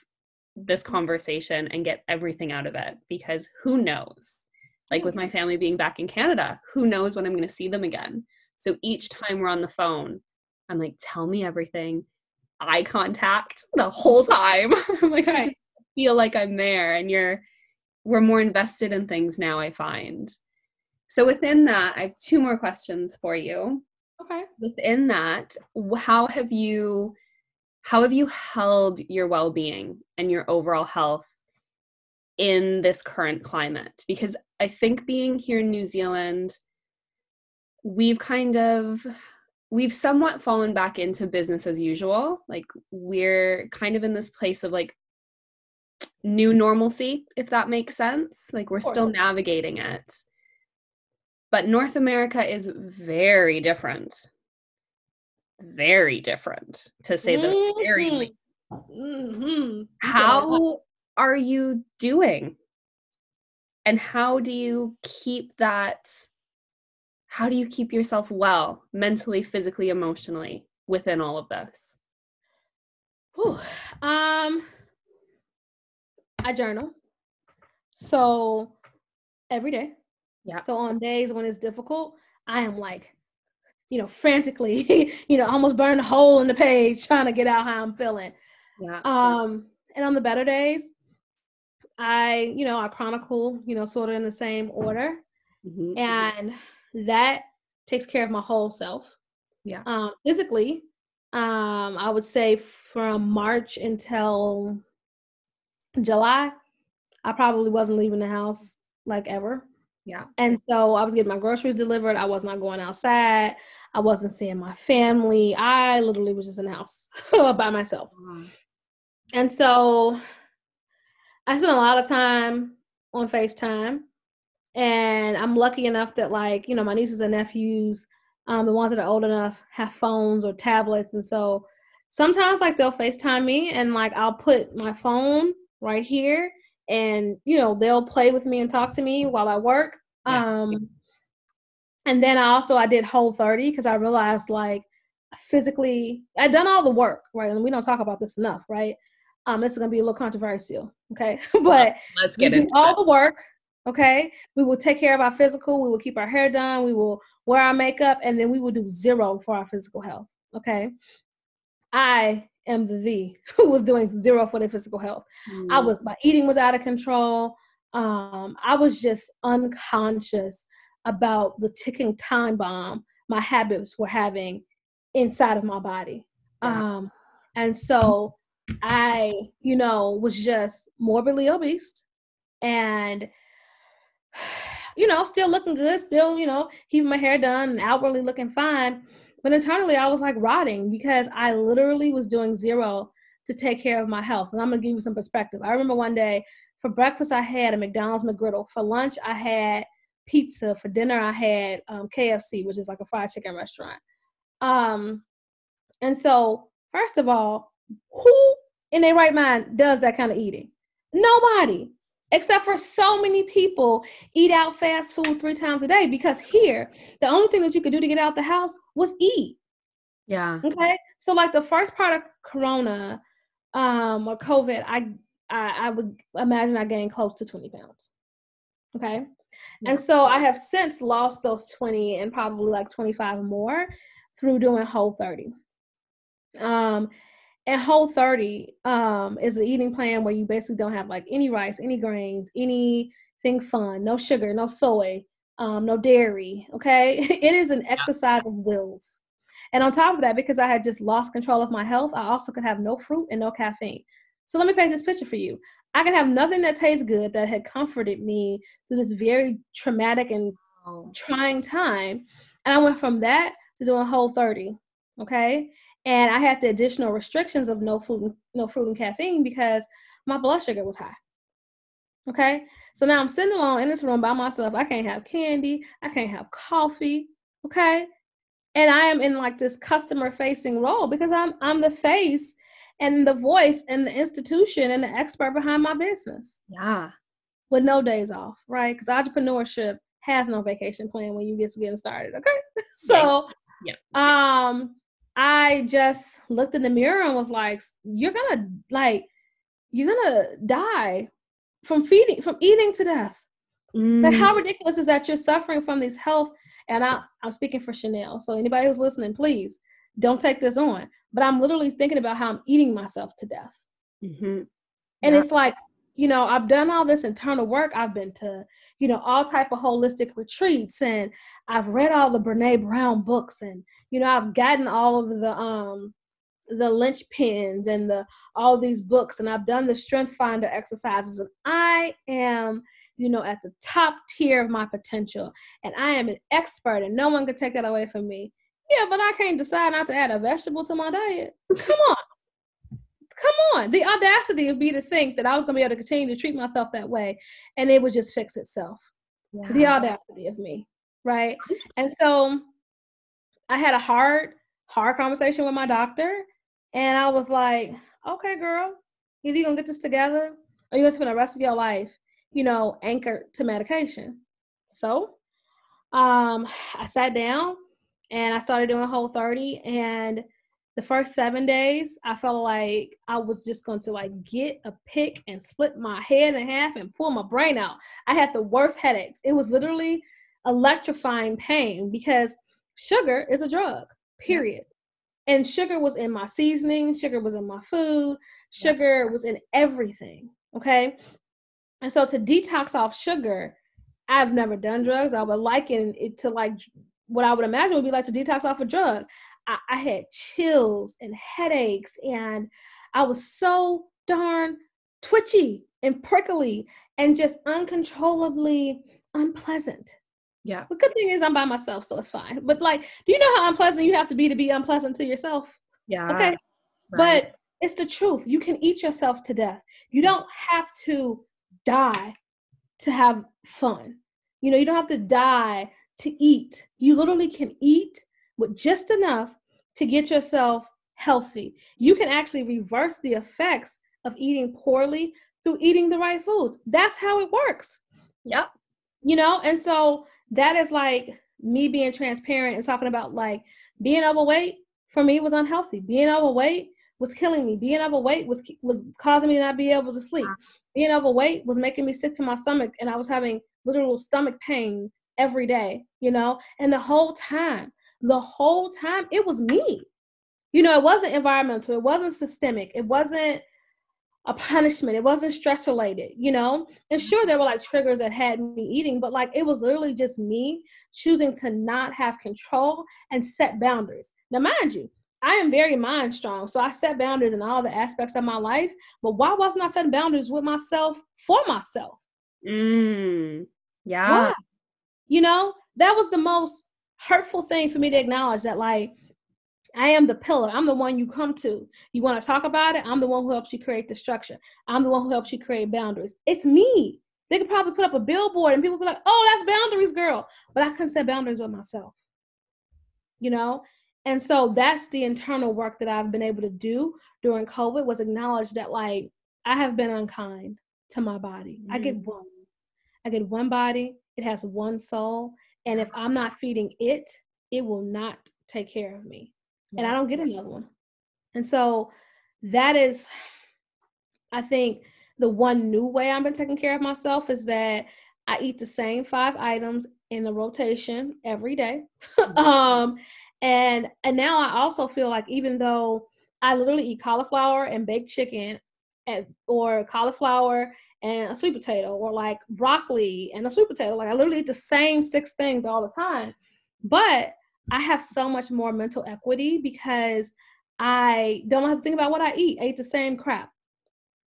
this conversation and get everything out of it because who knows? Like, with my family being back in Canada, who knows when I'm going to see them again? So each time we're on the phone, I'm like, tell me everything. Eye contact the whole time. I'm like, I just feel like I'm there and you're we're more invested in things now, I find. So within that, I have two more questions for you. Okay. Within that, how have you how have you held your well-being and your overall health in this current climate? Because I think being here in New Zealand, we've kind of we've somewhat fallen back into business as usual like we're kind of in this place of like new normalcy if that makes sense like we're still navigating it. But north america is very different. Very different to say the mm-hmm. very least. Mm-hmm. how are you doing? And how do you keep that how do you keep yourself well mentally physically emotionally within all of this? Whew. um i journal. So every day. Yeah. So on days when it's difficult i am like you know frantically you know almost burn a hole in the page trying to get out how i'm feeling. Yeah. Um and on the better days i you know i chronicle you know sort of in the same order. Mm-hmm. and that takes care of my whole self. Yeah. Um, physically, um, I would say from March until July, I probably wasn't leaving the house like ever. Yeah. And so I was getting my groceries delivered. I was not going outside. I wasn't seeing my family. I literally was just in the house by myself. Mm-hmm. And so I spent a lot of time on FaceTime. And I'm lucky enough that like, you know, my nieces and nephews, um, the ones that are old enough have phones or tablets. And so sometimes like they'll FaceTime me and like I'll put my phone right here and you know, they'll play with me and talk to me while I work. Yeah. Um and then I also I did Whole30 because I realized like physically I'd done all the work, right? And we don't talk about this enough, right? Um, this is gonna be a little controversial, okay? but let's get into all the work, Okay. We will take care of our physical. We will keep our hair done. We will wear our makeup and then we will do zero for our physical health. Okay. I am the the who was doing zero for their physical health. Mm. I was my eating was out of control. Um, I was just unconscious about the ticking time bomb my habits were having inside of my body. Yeah. Um, and so I, you know, was just morbidly obese and you know, still looking good, still, you know, keeping my hair done and outwardly looking fine. But internally, I was like rotting because I literally was doing zero to take care of my health. And I'm gonna give you some perspective. I remember one day for breakfast, I had a McDonald's McGriddle. For lunch, I had pizza. For dinner, I had um, KFC, which is like a fried chicken restaurant. Um, and so, first of all, who in their right mind does that kind of eating? Nobody except for so many people eat out fast food three times a day because here the only thing that you could do to get out the house was eat. Yeah. Okay? So like the first part of corona um or covid i i, I would imagine i gained close to 20 pounds. Okay? Yeah. and so i have since lost those 20 and probably like 25 more through doing Whole30 um and Whole30 um, is an eating plan where you basically don't have like any rice any grains anything fun no sugar no soy um, no dairy okay? It is an exercise of wills. And on top of that because i had just lost control of my health i also could have no fruit and no caffeine. So let me paint this picture for you. I could have nothing that tastes good that had comforted me through this very traumatic and trying time and i went from that to doing Whole30 okay and I had the additional restrictions of no food, no fruit and caffeine because my blood sugar was high. Okay, so now I'm sitting alone in this room by myself. I can't have candy. I can't have coffee. Okay, and I am in like this customer facing role because I'm I'm the face and the voice and the institution and the expert behind my business. Yeah, with no days off, right? Because entrepreneurship has no vacation plan when you get to getting started. Okay, so yeah. um I just looked in the mirror and was like, you're gonna like you're gonna die from feeding from eating to death. Mm. Like how ridiculous is that you're suffering from these health and I, I'm speaking for Chanel. So anybody who's listening, please don't take this on. But I'm literally thinking about how I'm eating myself to death. Mm-hmm. And yeah. it's like, you know, I've done all this internal work. I've been to, you know, all type of holistic retreats and I've read all the Brene Brown books and you know i've gotten all of the um the linchpins and the all these books and i've done the strength finder exercises and i am you know at the top tier of my potential and i am an expert and no one can take that away from me. Yeah but i can't decide not to add a vegetable to my diet. Come on come on the audacity of me to think that i was going to be able to continue to treat myself that way and it would just fix itself yeah. the audacity of me right and so I had a hard, hard conversation with my doctor, and I was like, okay, girl, either you're gonna get this together or you're gonna spend the rest of your life, you know, anchored to medication. So um I sat down and I started doing a Whole30 and the first seven days I felt like I was just going to like get a pick and split my head in half and pull my brain out. I had the worst headaches. It was literally electrifying pain because sugar is a drug, period. Yeah. And sugar was in my seasoning, sugar was in my food, sugar yeah. was in everything. Okay. And so to detox off sugar, I've never done drugs. I would liken it to like what I would imagine would be like to detox off a drug. I, I had chills and headaches, and I was so darn twitchy and prickly and just uncontrollably unpleasant. Yeah. The good thing is I'm by myself, so it's fine. But like, do you know how unpleasant you have to be to be unpleasant to yourself? Yeah. Okay. Right. But it's the truth. You can eat yourself to death. You don't have to die to have fun. You know, you don't have to die to eat. You literally can eat with just enough to get yourself healthy. You can actually reverse the effects of eating poorly through eating the right foods. That's how it works. Yep. You know, and so that is like me being transparent and talking about like being overweight for me was unhealthy. Being overweight was killing me. Being overweight was was causing me to not be able to sleep. Being overweight was making me sick to my stomach, and I was having literal stomach pain every day. You know, and the whole time, the whole time, it was me. You know, it wasn't environmental, it wasn't systemic, it wasn't a punishment, it wasn't stress related, you know? And sure, there were like triggers that had me eating, but like it was literally just me choosing to not have control and set boundaries. Now, mind you, I am very mind strong. So I set boundaries in all the aspects of my life. But why wasn't I setting boundaries with myself for myself? Mm, yeah. Why? You know, that was the most hurtful thing for me to acknowledge that, like, I am the pillar. I'm the one you come to. You want to talk about it? I'm the one who helps you create the structure. I'm the one who helps you create boundaries. It's me. They could probably put up a billboard and people be like, oh, that's boundaries, girl. But I couldn't set boundaries with myself. You know? And so that's the internal work that I've been able to do during COVID was acknowledge that like I have been unkind to my body. Mm. I get mm. one. I get one body. It has one soul. And if I'm not feeding it, it will not take care of me. Yeah. And I don't get another one. And so that is, I think, the one new way I've been taking care of myself is that I eat the same five items in the rotation every day. Mm. um, and and now I also feel like even though I literally eat cauliflower and baked chicken and or cauliflower and a sweet potato or like broccoli and a sweet potato, like I literally eat the same six things all the time. But I have so much more mental equity because I don't have to think about what I eat. I eat the same crap.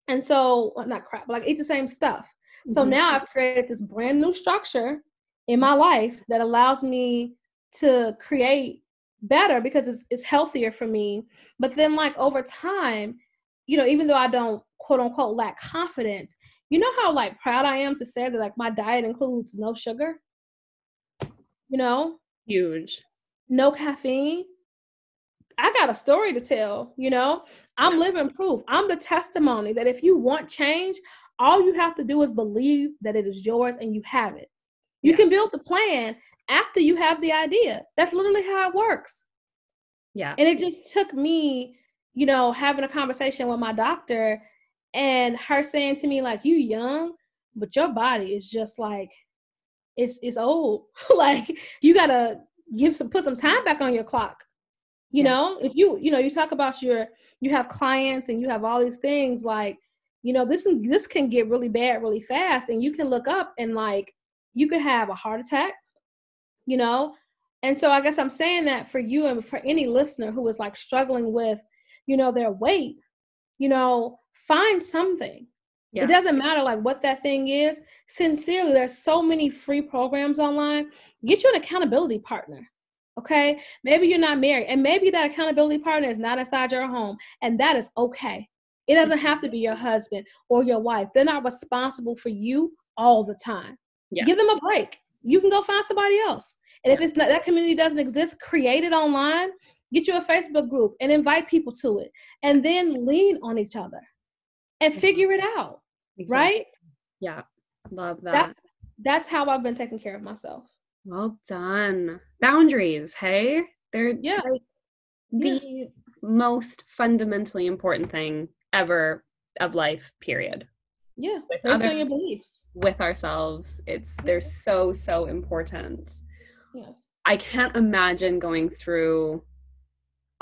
And so, well, not crap, but like eat the same stuff. Mm-hmm. So now I've created this brand new structure in my life that allows me to create better because it's, it's healthier for me. But then, like, over time, you know, even though I don't quote unquote lack confidence, you know how like proud I am to say that like my diet includes no sugar? You know? Huge. No caffeine. I got a story to tell, you know? I'm living proof. I'm the testimony that if you want change, all you have to do is believe that it is yours and you have it. You yeah. can build the plan after you have the idea. That's literally how it works. Yeah. And it just took me, you know, having a conversation with my doctor and her saying to me, like, you young, but your body is just like it's it's old. like you gotta give some put some time back on your clock. You yeah. know, if you you know you talk about your you have clients and you have all these things like you know this this can get really bad really fast and you can look up and like you could have a heart attack you know and so i guess i'm saying that for you and for any listener who is like struggling with you know their weight you know find something. Yeah. it doesn't matter like what that thing is. Sincerely there's so many free programs online. Get you an accountability partner okay? Maybe you're not married and maybe that accountability partner is not inside your home and that is okay. It doesn't have to be your husband or your wife. They're not responsible for you all the time. Yeah. give them a break. You can go find somebody else. And if it's not that community doesn't exist, create it online, get you a Facebook group and invite people to it. And then lean on each other and mm-hmm. figure it out. Exactly. Right? Yeah. Love that. That's, that's how I've been taking care of myself. Well done. Boundaries, hey? They're yeah. Like the yeah. most fundamentally important thing ever of life, period. Yeah. Based other, on your beliefs with ourselves it's they're so so important yes i can't imagine going through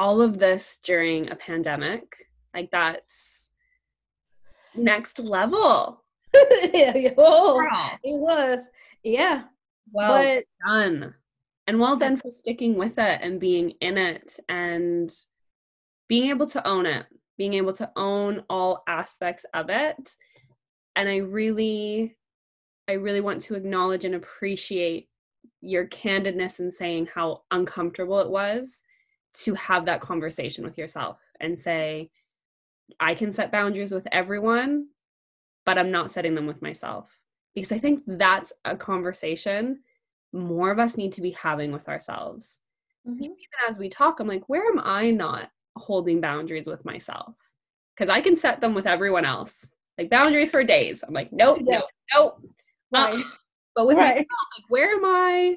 all of this during a pandemic. Like that's next level. Yeah, oh, it was. Yeah. Well but, done. And well done for sticking with it and being in it and being able to own it being able to own all aspects of it. And i really I really want to acknowledge and appreciate your candidness in saying how uncomfortable it was to have that conversation with yourself and say, I can set boundaries with everyone, but I'm not setting them with myself. Because I think that's a conversation more of us need to be having with ourselves. Mm-hmm. Even as we talk, I'm like, where am I not holding boundaries with myself? Because I can set them with everyone else. Like boundaries for days. I'm like, nope, yeah. nope, nope. Right. Uh, but with right. myself, like, where am I?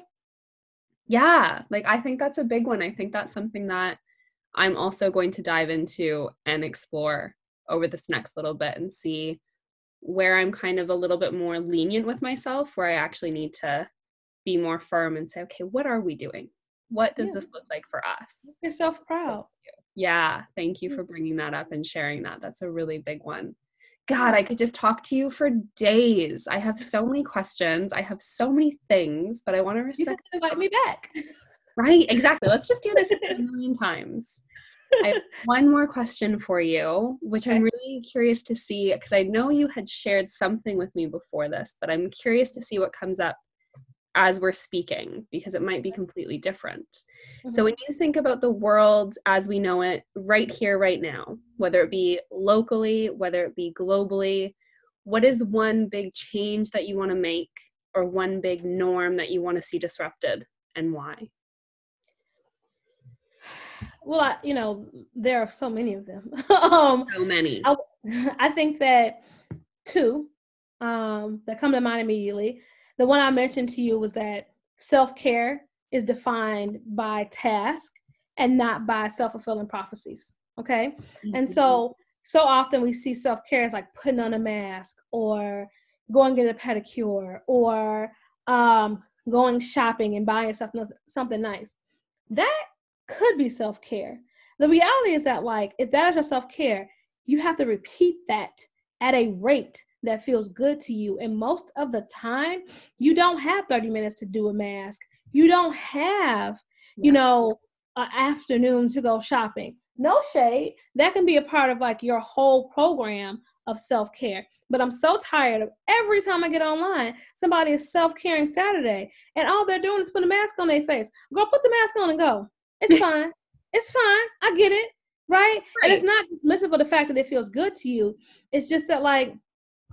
Yeah, like I think that's a big one. I think that's something that I'm also going to dive into and explore over this next little bit and see where I'm kind of a little bit more lenient with myself, where I actually need to be more firm and say, okay, what are we doing? What does yeah. this look like for us? Make yourself proud. Yeah, thank you mm. for bringing that up and sharing that. That's a really big one. God, I could just talk to you for days. I have so many questions. I have so many things, but I want to respect. You invite me back. Right, exactly. Let's just do this a million times. I have one more question for you, which okay. I'm really curious to see because I know you had shared something with me before this, but I'm curious to see what comes up as we're speaking because it might be completely different. Mm-hmm. So, when you think about the world as we know it right here, right now, whether it be locally, whether it be globally, what is one big change that you want to make or one big norm that you want to see disrupted and why? well I, you know there are so many of them um so many I, I, think that two um that come to mind immediately the one i mentioned to you was that self-care is defined by task and not by self-fulfilling prophecies okay mm-hmm. and so so often we see self-care as like putting on a mask or going get a pedicure or um going shopping and buying yourself something nice that could be self care. The reality is that, like, if that is your self care, you have to repeat that at a rate that feels good to you. And most of the time, you don't have 30 minutes to do a mask. You don't have, you know, an afternoon to go shopping. No shade. That can be a part of like your whole program of self care. But I'm so tired of every time I get online, somebody is self caring Saturday and all they're doing is put a mask on their face. Girl, put the mask on and go. It's fine. It's fine. I get it. Right? right? And it's not missing for the fact that it feels good to you. It's just that like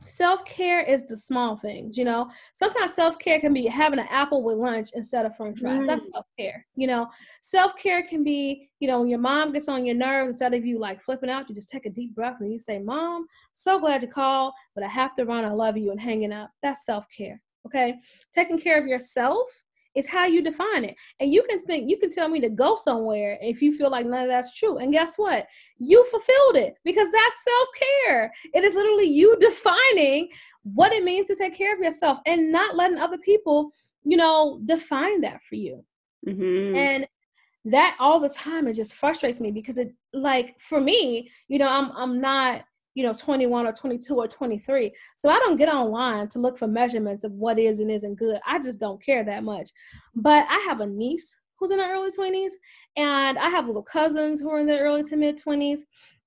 self-care is the small things, you know. Sometimes self-care can be having an apple with lunch instead of french fries. Mm. That's self-care, you know. Self-care can be, you know, when your mom gets on your nerves, instead of you like flipping out, you just take a deep breath and you say, Mom, so glad you called, but I have to run. I love you and hanging up. That's self-care. Okay. Taking care of yourself it's how you define it. And you can think, you can tell me to go somewhere if you feel like none of that's true. And guess what? You fulfilled it because that's self care. It is literally you defining what it means to take care of yourself and not letting other people, you know, define that for you. Mm-hmm. And that all the time it just frustrates me because it like for me you know i'm i'm not you know 21 or 22 or 23 so i don't get online to look for measurements of what is and isn't good. I just don't care that much. But i have a niece who's in her early 20s and i have little cousins who are in their early to mid 20s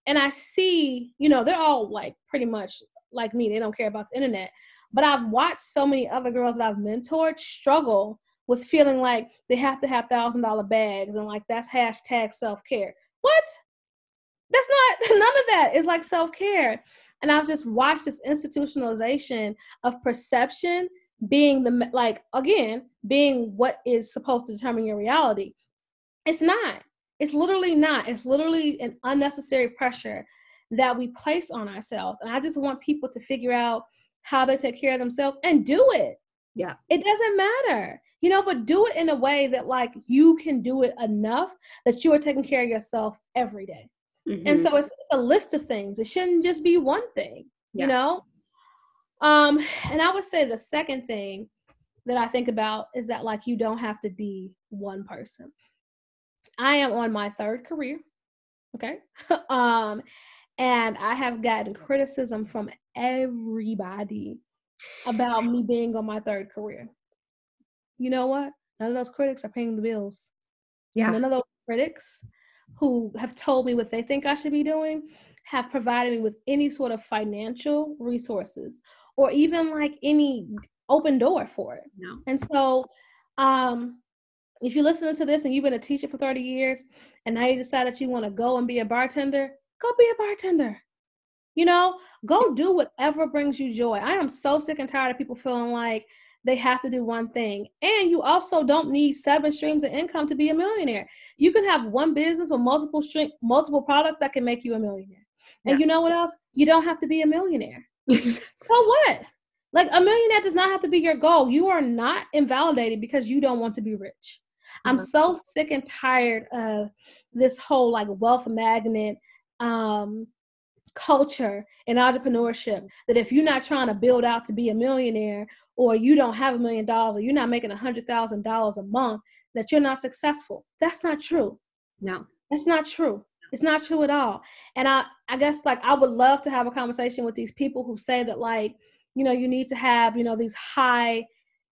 and i see you know they're all like pretty much like me. They don't care about the internet. But i've watched so many other girls that i've mentored struggle with feeling like they have to have thousand dollar bags and like that's hashtag self-care. What none of that is like self-care. And i've just watched this institutionalization of perception being the like again being what is supposed to determine your reality. It's not. It's literally not. It's literally an unnecessary pressure that we place on ourselves. And i just want people to figure out how they take care of themselves and do it. Yeah. It doesn't matter. You know but do it in a way that like you can do it enough that you are taking care of yourself every day Mm-hmm. And so it's, it's, a list of things. It shouldn't just be one thing, yeah. you know? Um, and I would say the second thing that I think about is that like you don't have to be one person. I am on my third career. Okay. um, and I have gotten criticism from everybody about me being on my third career. You know what? None of those critics are paying the bills. Yeah. None of those critics who have told me what they think I should be doing have provided me with any sort of financial resources or even like any open door for it. No. And so um if you're listening to this and you've been a teacher for 30 years and now you decide that you want to go and be a bartender, go be a bartender. You know, go do whatever brings you joy. I am so sick and tired of people feeling like they have to do one thing. And you also don't need seven streams of income to be a millionaire. You can have one business or multiple stream, multiple products that can make you a millionaire. Yeah. And you know what else? You don't have to be a millionaire. so what? Like a millionaire does not have to be your goal. You are not invalidated because you don't want to be rich. I'm mm-hmm. so sick and tired of this whole like wealth magnet um culture and entrepreneurship that if you're not trying to build out to be a millionaire or you don't have a million dollars or you're not making a hundred thousand dollars a month that you're not successful. That's not true. No. That's not true. It's not true at all. And I, I guess like I would love to have a conversation with these people who say that like, you know, you need to have, you know, these high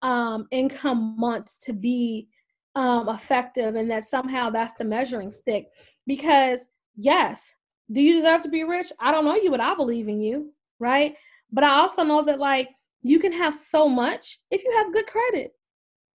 um, income months to be um, effective and that somehow that's the measuring stick. Because yes, do you deserve to be rich? I don't know you, but I believe in you, right? But I also know that like you can have so much if you have good credit.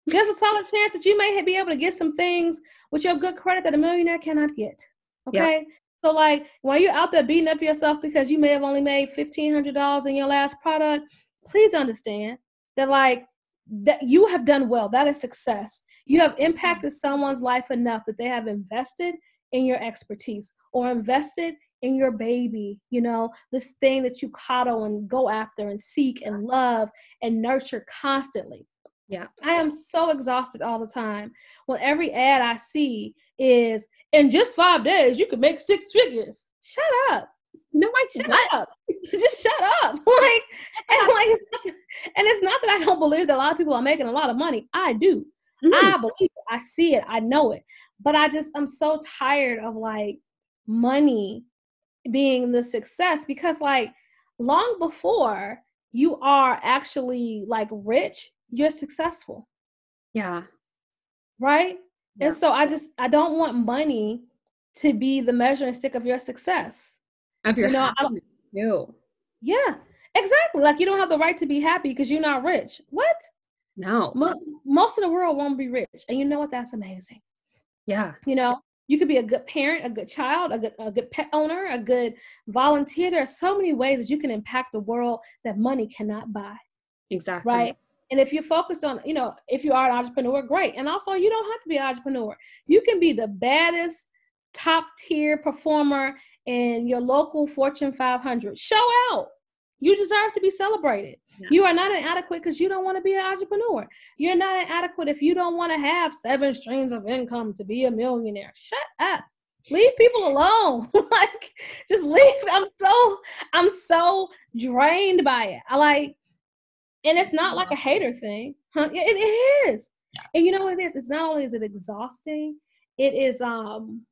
There's a solid chance that you may be able to get some things with your good credit that a millionaire cannot get. Okay. So like while you're out there beating up yourself because you may have only made fifteen hundred dollars in your last product, please understand that like that you have done well. That is success. You have impacted someone's life enough that they have invested in your expertise or invested in your baby, you know, this thing that you coddle and go after and seek and love and nurture constantly. Yeah. I am so exhausted all the time when every ad I see is in just five days you can make six figures. Shut up. No, I shut what? up. Just shut up. Like and like and it's not that I don't believe that a lot of people are making a lot of money. I do. Mm-hmm. I believe it. I see it. I know it. But I just I'm so tired of like money being the success because like long before you are actually like rich, you're successful. Yeah. Right? Yeah. And so I just I don't want money to be the measuring stick of your success. Of your you know, happiness too. Yeah. Exactly. Like you don't have the right to be happy because you're not rich. What? No. Mo- most of the world won't be rich. And you know what? That's amazing. Yeah. You know, you could be a good parent, a good child, a good, a good pet owner, a good volunteer. There are so many ways that you can impact the world that money cannot buy. Exactly. Right. And if you're focused on, you know, if you are an entrepreneur, great. And also, you don't have to be an entrepreneur. You can be the baddest, top tier performer in your local Fortune 500. Show out. You deserve to be celebrated. Yeah. You are not inadequate because you don't want to be an entrepreneur. You're not inadequate if you don't want to have seven streams of income to be a millionaire. Shut up. Leave people alone. like, just leave. I'm so, I'm so drained by it. I like, and it's not like a hater thing. Huh? It, it is. And you know what it is? It's not only is it exhausting, it is um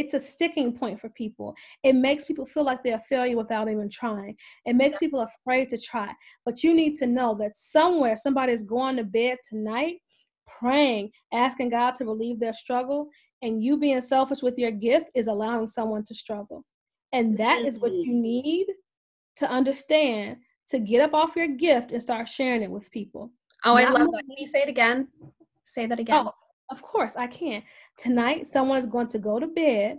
it's a sticking point for people. It makes people feel like they're a failure without even trying. It makes people afraid to try. But you need to know that somewhere somebody is going to bed tonight praying, asking God to relieve their struggle, and you being selfish with your gift is allowing someone to struggle. And that is what you need to understand to get up off your gift and start sharing it with people. Oh, Not I love that. Can you say it again? Say that oh, again. Oh, of course, I can. Tonight, someone is going to go to bed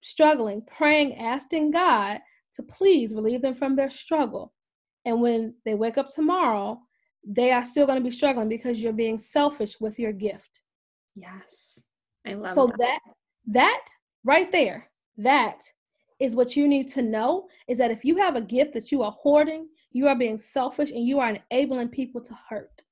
struggling, praying, asking God to please relieve them from their struggle. And when they wake up tomorrow, they are still going to be struggling because you're being selfish with your gift. Yes. I love that. so that. that that right there, that is what you need to know is that if you have a gift that you are hoarding, you are being selfish and you are enabling people to hurt.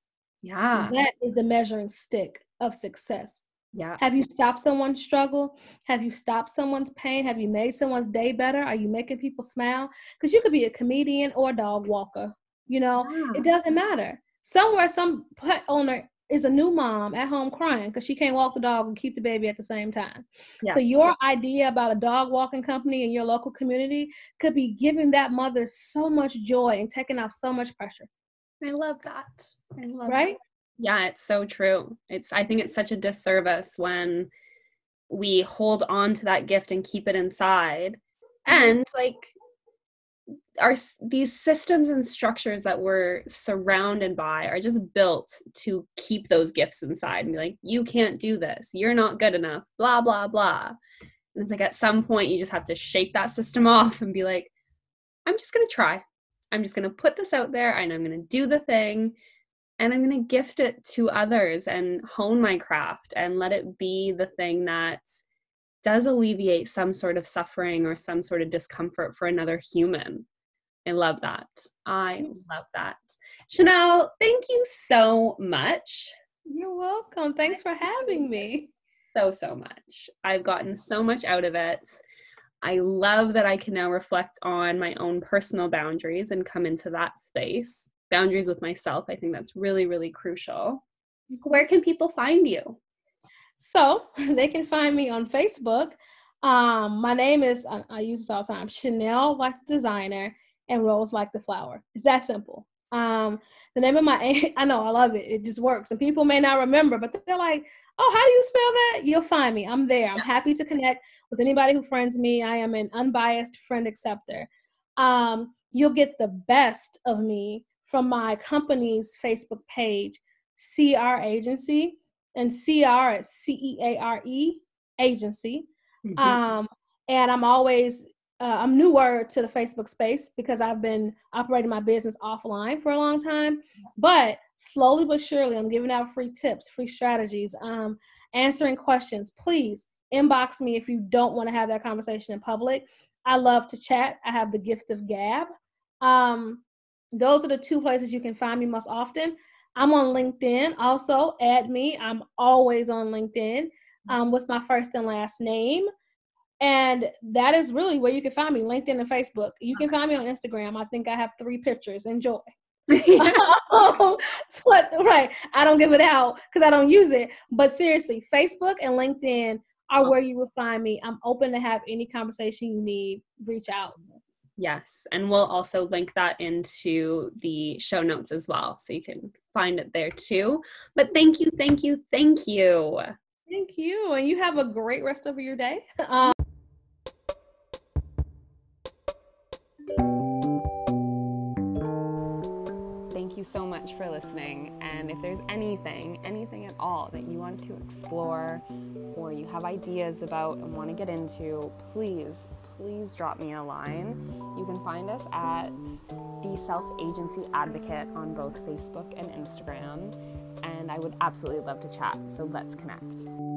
Yeah. That is the measuring stick of success. Yeah. Have you stopped someone's struggle? Have you stopped someone's pain? Have you made someone's day better? Are you making people smile? Because you could be a comedian or a dog walker. You know, yeah. it doesn't matter. Somewhere, some pet owner is a new mom at home crying because she can't walk the dog and keep the baby at the same time. Yeah. So your idea about a dog walking company in your local community could be giving that mother so much joy and taking off so much pressure. I love that. I love right. That. Yeah, it's so true. It's I think it's such a disservice when we hold on to that gift and keep it inside. Mm-hmm. And like our these systems and structures that we're surrounded by are just built to keep those gifts inside and be like you can't do this you're not good enough blah blah blah and it's like at some point you just have to shake that system off and be like i'm just going to try i'm just going to put this out there and i'm going to do the thing and i'm going to gift it to others and hone my craft and let it be the thing that does alleviate some sort of suffering or some sort of discomfort for another human I love that. I love that. Chanel, thank you so much. You're welcome. Thanks for having me. So, so much. I've gotten so much out of it. I love that I can now reflect on my own personal boundaries and come into that space boundaries with myself. I think that's really, really crucial. Where can people find you? So they can find me on Facebook. Um, my name is, I use this all the time, Chanel like the designer and Rose like the flower. It's that simple. Um, the name of my, I know, I love it. It just works. And people may not remember, but they're like, oh, how do you spell that? You'll find me. I'm there. I'm happy to connect with anybody who friends me. I am an unbiased friend acceptor. Um, you'll get the best of me from my company's Facebook page, Ceare Agency, and Ceare is C E A R E Agency. Mm-hmm. Um, and I'm always uh, I'm newer to the Facebook space because I've been operating my business offline for a long time. But slowly but surely, I'm giving out free tips, free strategies, um, answering questions. Please inbox me if you don't want to have that conversation in public. I love to chat. I have the gift of gab. Um, those are the two places you can find me most often. I'm on LinkedIn. Also, add me. I'm always on LinkedIn um, with my first and last name. And that is really where you can find me LinkedIn and Facebook. You can find me on Instagram. I think I have three pictures. Enjoy. right. I don't give it out because I don't use it. But seriously, Facebook and LinkedIn are where you will find me. I'm open to have any conversation you need. Reach out. Yes. And we'll also link that into the show notes as well. So you can find it there too. But thank you, thank you, thank you. Thank you. And you have a great rest of your day. Um, thank you so much for listening. And if there's anything, anything at all that you want to explore or you have ideas about and want to get into, please, please drop me a line. You can find us at the Self Agency Advocate on both Facebook and Instagram. And I would absolutely love to chat. So let's connect.